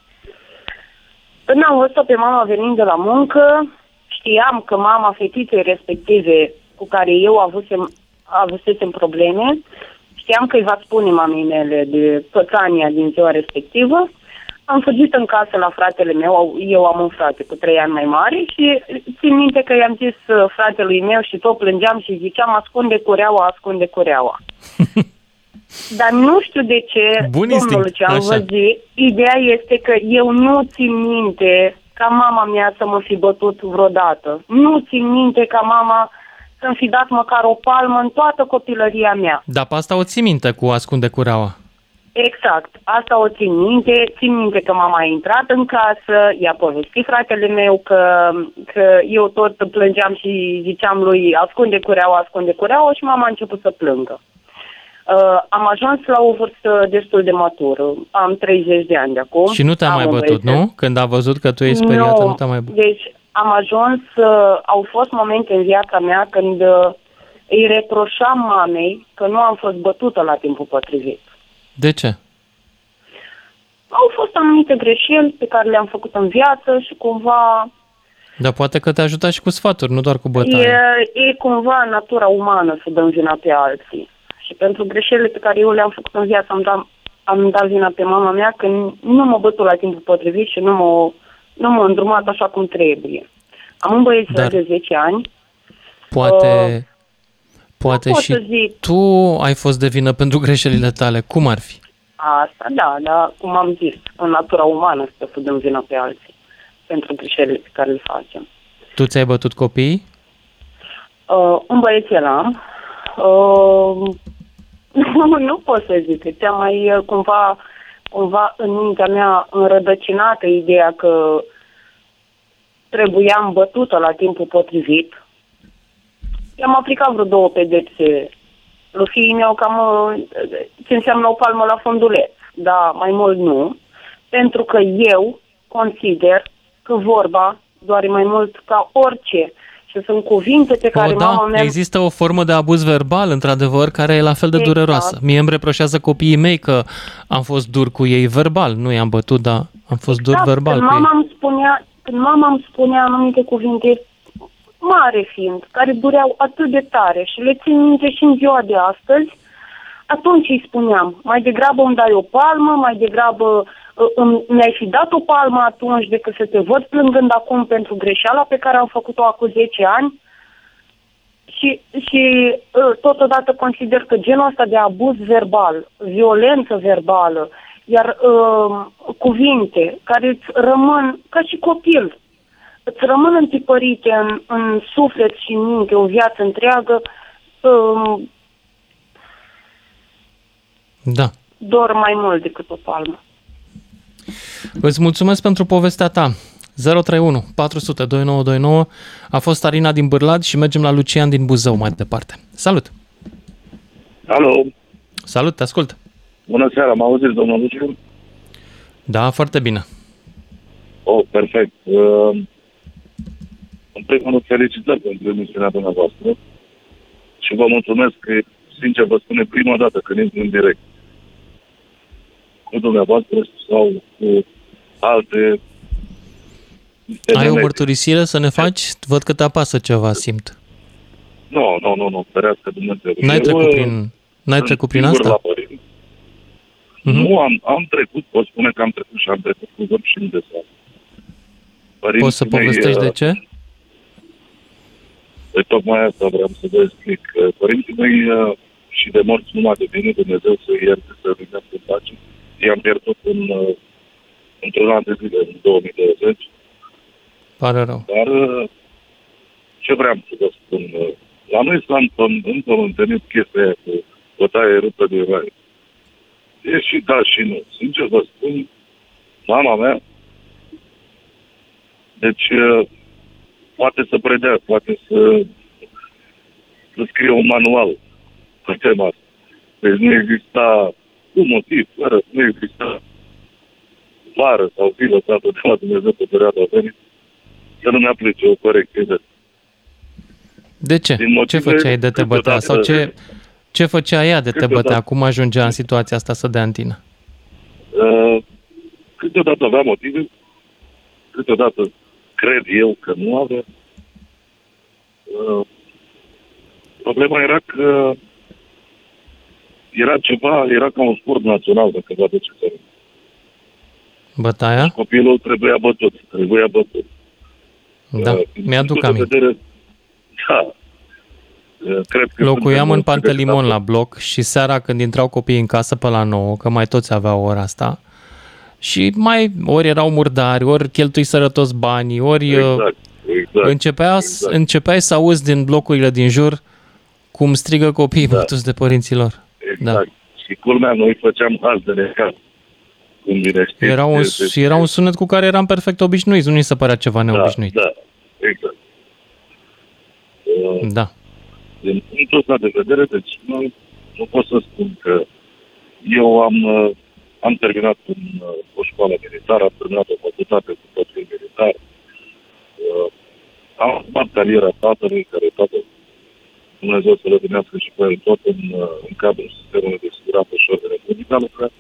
[SPEAKER 14] Când am văzut-o pe mama venind de la muncă, știam că mama fetiței respective cu care eu avusem, avusesem probleme, știam că îi va spune mamei mele de pățania din ziua respectivă. Am fugit în casă la fratele meu, eu am un frate cu trei ani mai mare și țin minte că i-am zis uh, fratelui meu și tot plângeam și ziceam ascunde cureaua, ascunde cureaua. [LAUGHS] Dar nu știu de ce,
[SPEAKER 2] Bun
[SPEAKER 14] domnul
[SPEAKER 2] instinct,
[SPEAKER 14] ce am
[SPEAKER 2] așa.
[SPEAKER 14] văzut, ideea este că eu nu țin minte ca mama mea să mă fi bătut vreodată. Nu țin minte ca mama să-mi fi dat măcar o palmă în toată copilăria mea.
[SPEAKER 2] Dar pe asta o ții minte cu ascunde cureaua.
[SPEAKER 14] Exact, asta o țin minte. Țin minte că mama a intrat în casă, i-a povestit fratele meu că, că eu tot plângeam și ziceam lui ascunde cureaua, ascunde cureaua și mama a început să plângă. Uh, am ajuns la o vârstă destul de matură. Am 30 de ani de acum.
[SPEAKER 2] Și nu te-a
[SPEAKER 14] Am
[SPEAKER 2] mai
[SPEAKER 14] un
[SPEAKER 2] bătut,
[SPEAKER 14] băiețel.
[SPEAKER 2] nu? Când a văzut că tu ești speriată, nu te-a mai bătut.
[SPEAKER 14] Deci am ajuns, uh, au fost momente în viața mea când uh, îi reproșam mamei că nu am fost bătută la timpul potrivit.
[SPEAKER 2] De ce?
[SPEAKER 14] Au fost anumite greșeli pe care le-am făcut în viață și cumva
[SPEAKER 2] Dar poate că te ajuta și cu sfaturi, nu doar cu bătaie.
[SPEAKER 14] e, e cumva natura umană să dăm vina pe alții. Și pentru greșelile pe care eu le-am făcut în viață am dat, am dat vina pe mama mea că nu mă bătu la timpul potrivit și nu m-a, nu m-a îndrumat așa cum trebuie. Am un băiețel
[SPEAKER 2] Dar-
[SPEAKER 14] de 10 ani.
[SPEAKER 2] Poate, poate
[SPEAKER 14] nu pot
[SPEAKER 2] și
[SPEAKER 14] să zic.
[SPEAKER 2] tu ai fost de vină pentru greșelile tale. Cum ar fi?
[SPEAKER 14] Asta, da, dar cum am zis, în natura umană să dăm vina pe alții pentru greșelile pe care le facem.
[SPEAKER 2] Tu ți-ai bătut copiii?
[SPEAKER 14] Uh, un băiețel am. Uh, [LAUGHS] nu pot să zic, că ți-am mai uh, cumva, cumva în mintea mea înrădăcinată ideea că trebuiam bătută la timpul potrivit. I-am aplicat vreo două pedepse lui fiii meu cam uh, ce înseamnă o palmă la funduleț, dar mai mult nu, pentru că eu consider că vorba doare mai mult ca orice și sunt cuvinte pe care
[SPEAKER 2] o, da,
[SPEAKER 14] mama mea...
[SPEAKER 2] există o formă de abuz verbal, într-adevăr, care e la fel de
[SPEAKER 14] Exact.
[SPEAKER 2] dureroasă. Mie îmi reproșează copiii mei că am fost dur cu ei verbal. Nu i-am bătut, dar am fost dur verbal
[SPEAKER 14] când
[SPEAKER 2] cu ei.
[SPEAKER 14] mama îmi spunea, când mama îmi spunea anumite cuvinte mare fiind, care dureau atât de tare și le țin minte și în ziua de astăzi, atunci îi spuneam, mai degrabă îmi dai o palmă, mai degrabă uh, îmi, mi-ai fi dat o palmă atunci decât să te văd plângând acum pentru greșeala pe care am făcut-o acum 10 ani. Și, și uh, totodată consider că genul ăsta de abuz verbal, violență verbală, iar uh, cuvinte care îți rămân ca și copil, îți rămân întipărite în, în suflet și în minte o viață întreagă, uh,
[SPEAKER 2] Da.
[SPEAKER 14] dor mai mult decât o palmă.
[SPEAKER 2] Îți mulțumesc pentru povestea ta. 031 400 2929 a fost Arina din Bârlad și mergem la Lucian din Buzău mai departe. Salut!
[SPEAKER 15] Alo,
[SPEAKER 2] Salut, te ascult!
[SPEAKER 15] bună seara, mă auziți, domnul Luciu?
[SPEAKER 2] Da, foarte bine.
[SPEAKER 15] Oh, perfect. Uh, în primul rând, felicitări pentru emisiunea dumneavoastră și vă mulțumesc că, sincer, vă spune prima dată când intru în direct cu dumneavoastră sau cu alte
[SPEAKER 2] Ai o
[SPEAKER 15] elemente.
[SPEAKER 2] mărturisire să ne faci? Văd că te apasă ceva, simt.
[SPEAKER 15] Nu, nu, nu, nu, ferească Dumnezeu.
[SPEAKER 2] N-ai
[SPEAKER 15] Eu,
[SPEAKER 2] trecut
[SPEAKER 15] uh,
[SPEAKER 2] prin, n-ai
[SPEAKER 15] sunt
[SPEAKER 2] trecut prin
[SPEAKER 15] singur
[SPEAKER 2] asta?
[SPEAKER 15] La părinți.
[SPEAKER 2] Mhm.
[SPEAKER 15] Nu, am, am trecut, pot spune că am trecut și am trecut cu vârf și de sau. Părinții
[SPEAKER 2] Poți să
[SPEAKER 15] mei,
[SPEAKER 2] povestești de
[SPEAKER 15] uh,
[SPEAKER 2] ce?
[SPEAKER 15] Păi tocmai asta vreau să vă explic. Uh, Părinții mei uh, și de morți numai de bine, Dumnezeu să ierte, să ridică în pace. I-am pierdut în, uh, într-un an de zile, în 2020.
[SPEAKER 2] Pare rău.
[SPEAKER 15] Dar uh, ce vreau să vă spun? uh, La noi s-a împăm- împământenit chestia aia cu bătaie rupă de rai. E și da și nu. Sincer vă spun, mama mea, deci uh, poate să predea, poate să, să scrie un manual pe tema asta. Deci nu exista un motiv, fără, nu exista vară sau fi lăsată de la Dumnezeu pe perioada venit să nu-mi aplice o corecție de
[SPEAKER 2] De ce?
[SPEAKER 15] Din motive
[SPEAKER 2] Ce făceai de te bătea? Sau ce, ce făcea ea de te
[SPEAKER 15] Câteodată-
[SPEAKER 2] bătea? Cum ajungea în situația asta să dea în tine?
[SPEAKER 15] Uh, câteodată avea motive, câteodată cred eu că nu avea. Uh, problema era că era ceva, era ca un sport național, dacă vă aduceți aminte.
[SPEAKER 2] Bătaia?
[SPEAKER 15] Copilul trebuia bătut, trebuia bătut.
[SPEAKER 2] Da,
[SPEAKER 15] Uh, din
[SPEAKER 2] mi-aduc
[SPEAKER 15] punctul de
[SPEAKER 2] aminte.
[SPEAKER 15] Vedere, da. Uh, Cred că
[SPEAKER 2] Locuiam
[SPEAKER 15] suntem
[SPEAKER 2] în
[SPEAKER 15] mulți
[SPEAKER 2] Pantelimon
[SPEAKER 15] câte
[SPEAKER 2] la bloc și seara când intrau copiii în casă pe la 9, că mai toți aveau ora asta, și mai ori erau murdari, ori cheltui sărătos banii, ori uh,
[SPEAKER 15] Exact, exact.
[SPEAKER 2] începea,
[SPEAKER 15] exact.
[SPEAKER 2] începeai să auzi din blocurile din jur cum strigă copiii da. bătuți de părinților.
[SPEAKER 15] Exact. Și culmea, noi făceam haz de necaz. Cum bine știți.
[SPEAKER 2] Era un,
[SPEAKER 15] Deci-
[SPEAKER 2] era un sunet cu care eram perfect obișnuiți, nu ni se părea ceva neobișnuit.
[SPEAKER 15] Da, da, exact. Uh,
[SPEAKER 2] Da.
[SPEAKER 15] Din punctul ăsta de vedere, deci nu, nu pot să spun că eu am, uh, am terminat în uh, o școală militară, am terminat o facultate cu profil militar, uh, am urmat cariera tatălui, care tatăl Dumnezeu să le vinească și pe el tot în, uh, în cadrul sistemului de siguranță și ordine publică a lucrat.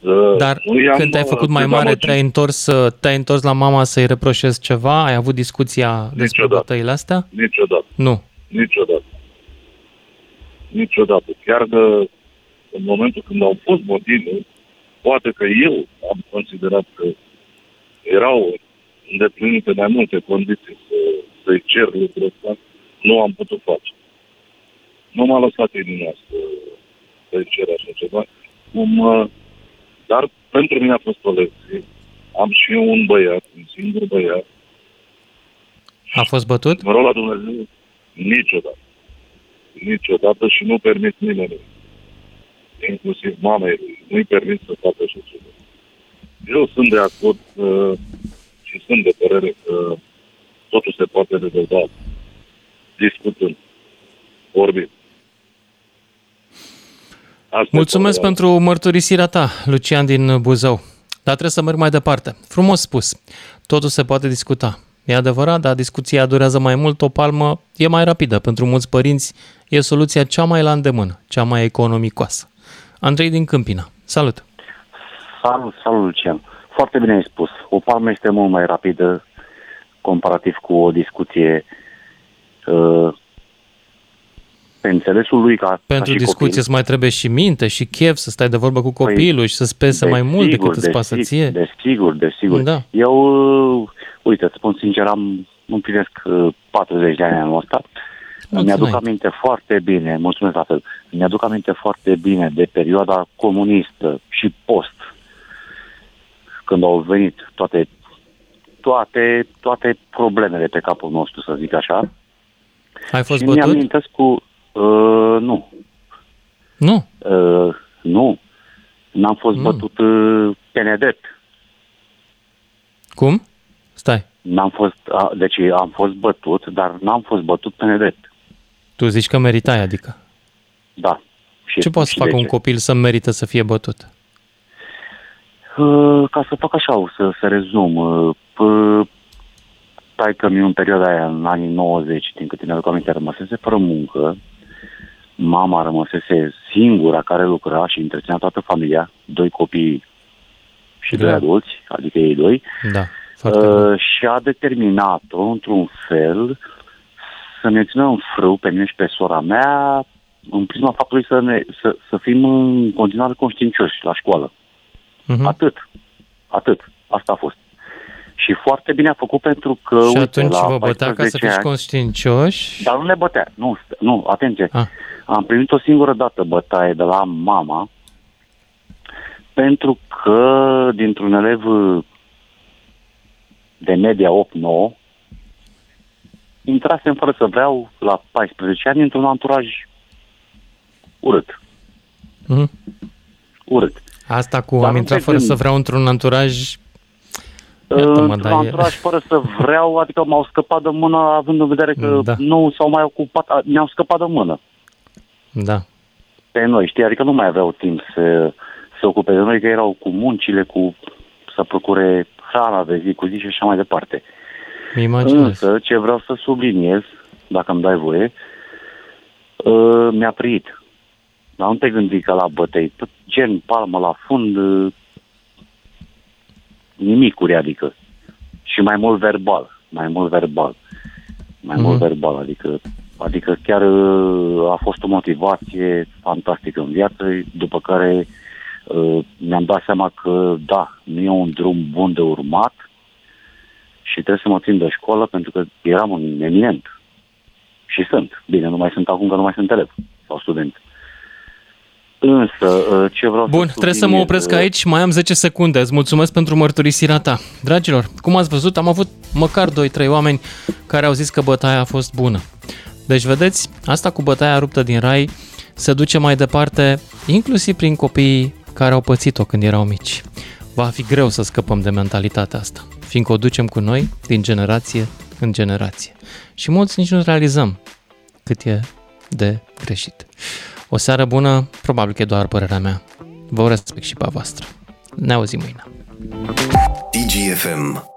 [SPEAKER 15] Uh,
[SPEAKER 2] Dar
[SPEAKER 15] nu i-am,
[SPEAKER 2] când te-ai
[SPEAKER 15] uh,
[SPEAKER 2] făcut mai mare,
[SPEAKER 15] dezamăgit.
[SPEAKER 2] te-ai întors, uh, te-ai întors la mama să-i reproșezi ceva? Ai avut discuția despre
[SPEAKER 15] Niciodată.
[SPEAKER 2] bătăile astea?
[SPEAKER 15] Niciodată.
[SPEAKER 2] Nu.
[SPEAKER 15] Niciodată. Niciodată. Chiar de în momentul când au fost motive, poate că eu am considerat că erau îndeplinite mai multe condiții să, să-i cer lucrul ăsta, nu am putut face. Nu m-a lăsat inima să, să-i cer așa ceva. Cum, uh, dar pentru mine a fost o lecție. Am și eu un băiat, un singur băiat,
[SPEAKER 2] A fost bătut?
[SPEAKER 15] Mă rog la Dumnezeu, niciodată. Niciodată și nu permit nimeni, inclusiv mamei, lui, nu-i permit să facă așa ceva. Eu sunt de acord uh, și sunt de părere că totul se poate rezolva discutând, vorbind. Asta
[SPEAKER 2] Mulțumesc
[SPEAKER 15] e
[SPEAKER 2] pentru mărturisirea ta, Lucian din Buzău. Dar trebuie să merg mai departe. Frumos spus. Totul se poate discuta. E adevărat, dar discuția durează mai mult, o palmă e mai rapidă. Pentru mulți părinți e soluția cea mai la îndemână, cea mai economicoasă. Andrei din Câmpina. Salut!
[SPEAKER 16] Salut, salut, Lucian. Foarte bine ai spus. O palmă este mult mai rapidă comparativ cu o discuție uh, pe înțelesul lui ca
[SPEAKER 2] Pentru
[SPEAKER 16] ca și
[SPEAKER 2] discuție
[SPEAKER 16] copil.
[SPEAKER 2] îți mai trebuie și minte și chef să stai de vorbă cu copilul și să-ți pese mai mult
[SPEAKER 16] Desigur,
[SPEAKER 2] decât îți pasă
[SPEAKER 16] desigur,
[SPEAKER 2] ție.
[SPEAKER 16] Desigur, desigur.
[SPEAKER 2] Da.
[SPEAKER 16] Eu, uh, uite, îți spun sincer, am împlinesc uh, 40 de ani anul ăsta.
[SPEAKER 2] Mulțumesc.
[SPEAKER 16] Mi-aduc aminte foarte bine, mulțumesc la fel, mi-aduc aminte foarte bine de perioada comunistă și post, când au venit toate, toate, toate problemele pe capul nostru, să zic așa.
[SPEAKER 2] Ai fost
[SPEAKER 16] și
[SPEAKER 2] bătut?
[SPEAKER 16] mi-amintesc cu... Uh, nu.
[SPEAKER 2] Nu?
[SPEAKER 16] Uh, nu. N-am fost
[SPEAKER 2] Nu.
[SPEAKER 16] bătut uh, pe nedept.
[SPEAKER 2] Cum? Stai.
[SPEAKER 16] N-am fost, a, deci am fost bătut, dar n-am fost bătut pe nedrept.
[SPEAKER 2] Tu zici că meritai, adică.
[SPEAKER 16] Da. Și
[SPEAKER 2] Ce poate să
[SPEAKER 16] și
[SPEAKER 2] facă
[SPEAKER 16] de
[SPEAKER 2] un
[SPEAKER 16] ce?
[SPEAKER 2] copil să merită să fie bătut?
[SPEAKER 16] Uh, ca să fac așa, să, să rezum. Uh, p- taică mi în perioada aia, în anii 90, din câte mi-aduc aminte, rămăsese fără muncă. Mama rămăsese singura care lucra și întreținea toată familia, doi copii și doi
[SPEAKER 2] Da.
[SPEAKER 16] adulți, adică ei doi.
[SPEAKER 2] Da, foarte
[SPEAKER 16] uh, și a determinat-o, într-un fel, să ne țină în frâu pe mine și pe sora mea în prisma faptului să, ne, să, să fim în continuare conștiincioși la școală.
[SPEAKER 2] Uh-huh.
[SPEAKER 16] Atât. Atât. Asta a fost. Și foarte bine a făcut pentru că...
[SPEAKER 2] Și
[SPEAKER 16] uite,
[SPEAKER 2] atunci
[SPEAKER 16] la
[SPEAKER 2] vă bătea ca să
[SPEAKER 16] 14
[SPEAKER 2] fiți
[SPEAKER 16] ani-
[SPEAKER 2] conștiincioși?
[SPEAKER 16] Dar nu ne bătea. Nu, st- nu atenție.
[SPEAKER 2] Ah.
[SPEAKER 16] Am primit o singură dată bătaie de la mama pentru că dintr-un elev de media 8-9 intrasem fără să vreau la 14 ani într-un anturaj urât.
[SPEAKER 2] Mhm.
[SPEAKER 16] Urât.
[SPEAKER 2] Asta cu
[SPEAKER 16] Dar
[SPEAKER 2] am
[SPEAKER 16] nu
[SPEAKER 2] intrat
[SPEAKER 16] te
[SPEAKER 2] fără să
[SPEAKER 16] gândi.
[SPEAKER 2] vreau într-un anturaj... Iată-mă,
[SPEAKER 16] într-un
[SPEAKER 2] dar e-
[SPEAKER 16] anturaj fără să vreau, adică m-au scăpat de mână având în vedere că
[SPEAKER 2] Da.
[SPEAKER 16] nu s-au mai ocupat, a- ne-au scăpat de mână
[SPEAKER 2] Da.
[SPEAKER 16] pe noi, știi? Adică nu mai aveau timp să se ocupe de noi, că erau cu muncile, cu să procure hrana de zi cu zi și așa mai departe.
[SPEAKER 2] Mi imaginez.
[SPEAKER 16] Însă, ce vreau să subliniez, dacă îmi dai voie, uh, mi-a priit. Dar nu te gândi că la bătăi, tot gen palmă la fund, uh, nimicuri, adică. Și mai mult verbal, mai mult verbal. Mai mult verbal, adică Adică chiar uh, a fost o motivație fantastică în viață, după care uh, mi-am dat seama că da, nu e un drum bun de urmat și trebuie să mă țin de școală pentru că eram un eminent. Și sunt. Bine, nu mai sunt acum că nu mai sunt elev sau student. Însă, uh, ce vreau
[SPEAKER 2] Bun,
[SPEAKER 16] să
[SPEAKER 2] trebuie să mă
[SPEAKER 16] subliniez,
[SPEAKER 2] opresc
[SPEAKER 16] uh,
[SPEAKER 2] aici, mai am 10 secunde. Îți mulțumesc pentru mărturisirea ta. Dragilor, cum ați văzut, am avut măcar 2-3 oameni care au zis că bătaia a fost bună. Deci, vedeți, asta cu bătaia ruptă din rai se duce mai departe, inclusiv prin copiii care au pățit-o când erau mici. Va fi greu să scăpăm de mentalitatea asta, fiindcă o ducem cu noi din generație în generație. Și mulți nici nu realizăm cât e de greșit. O seară bună, probabil că e doar părerea mea. Vă respect și pe a voastră. Ne auzim mâine.
[SPEAKER 17] DGFM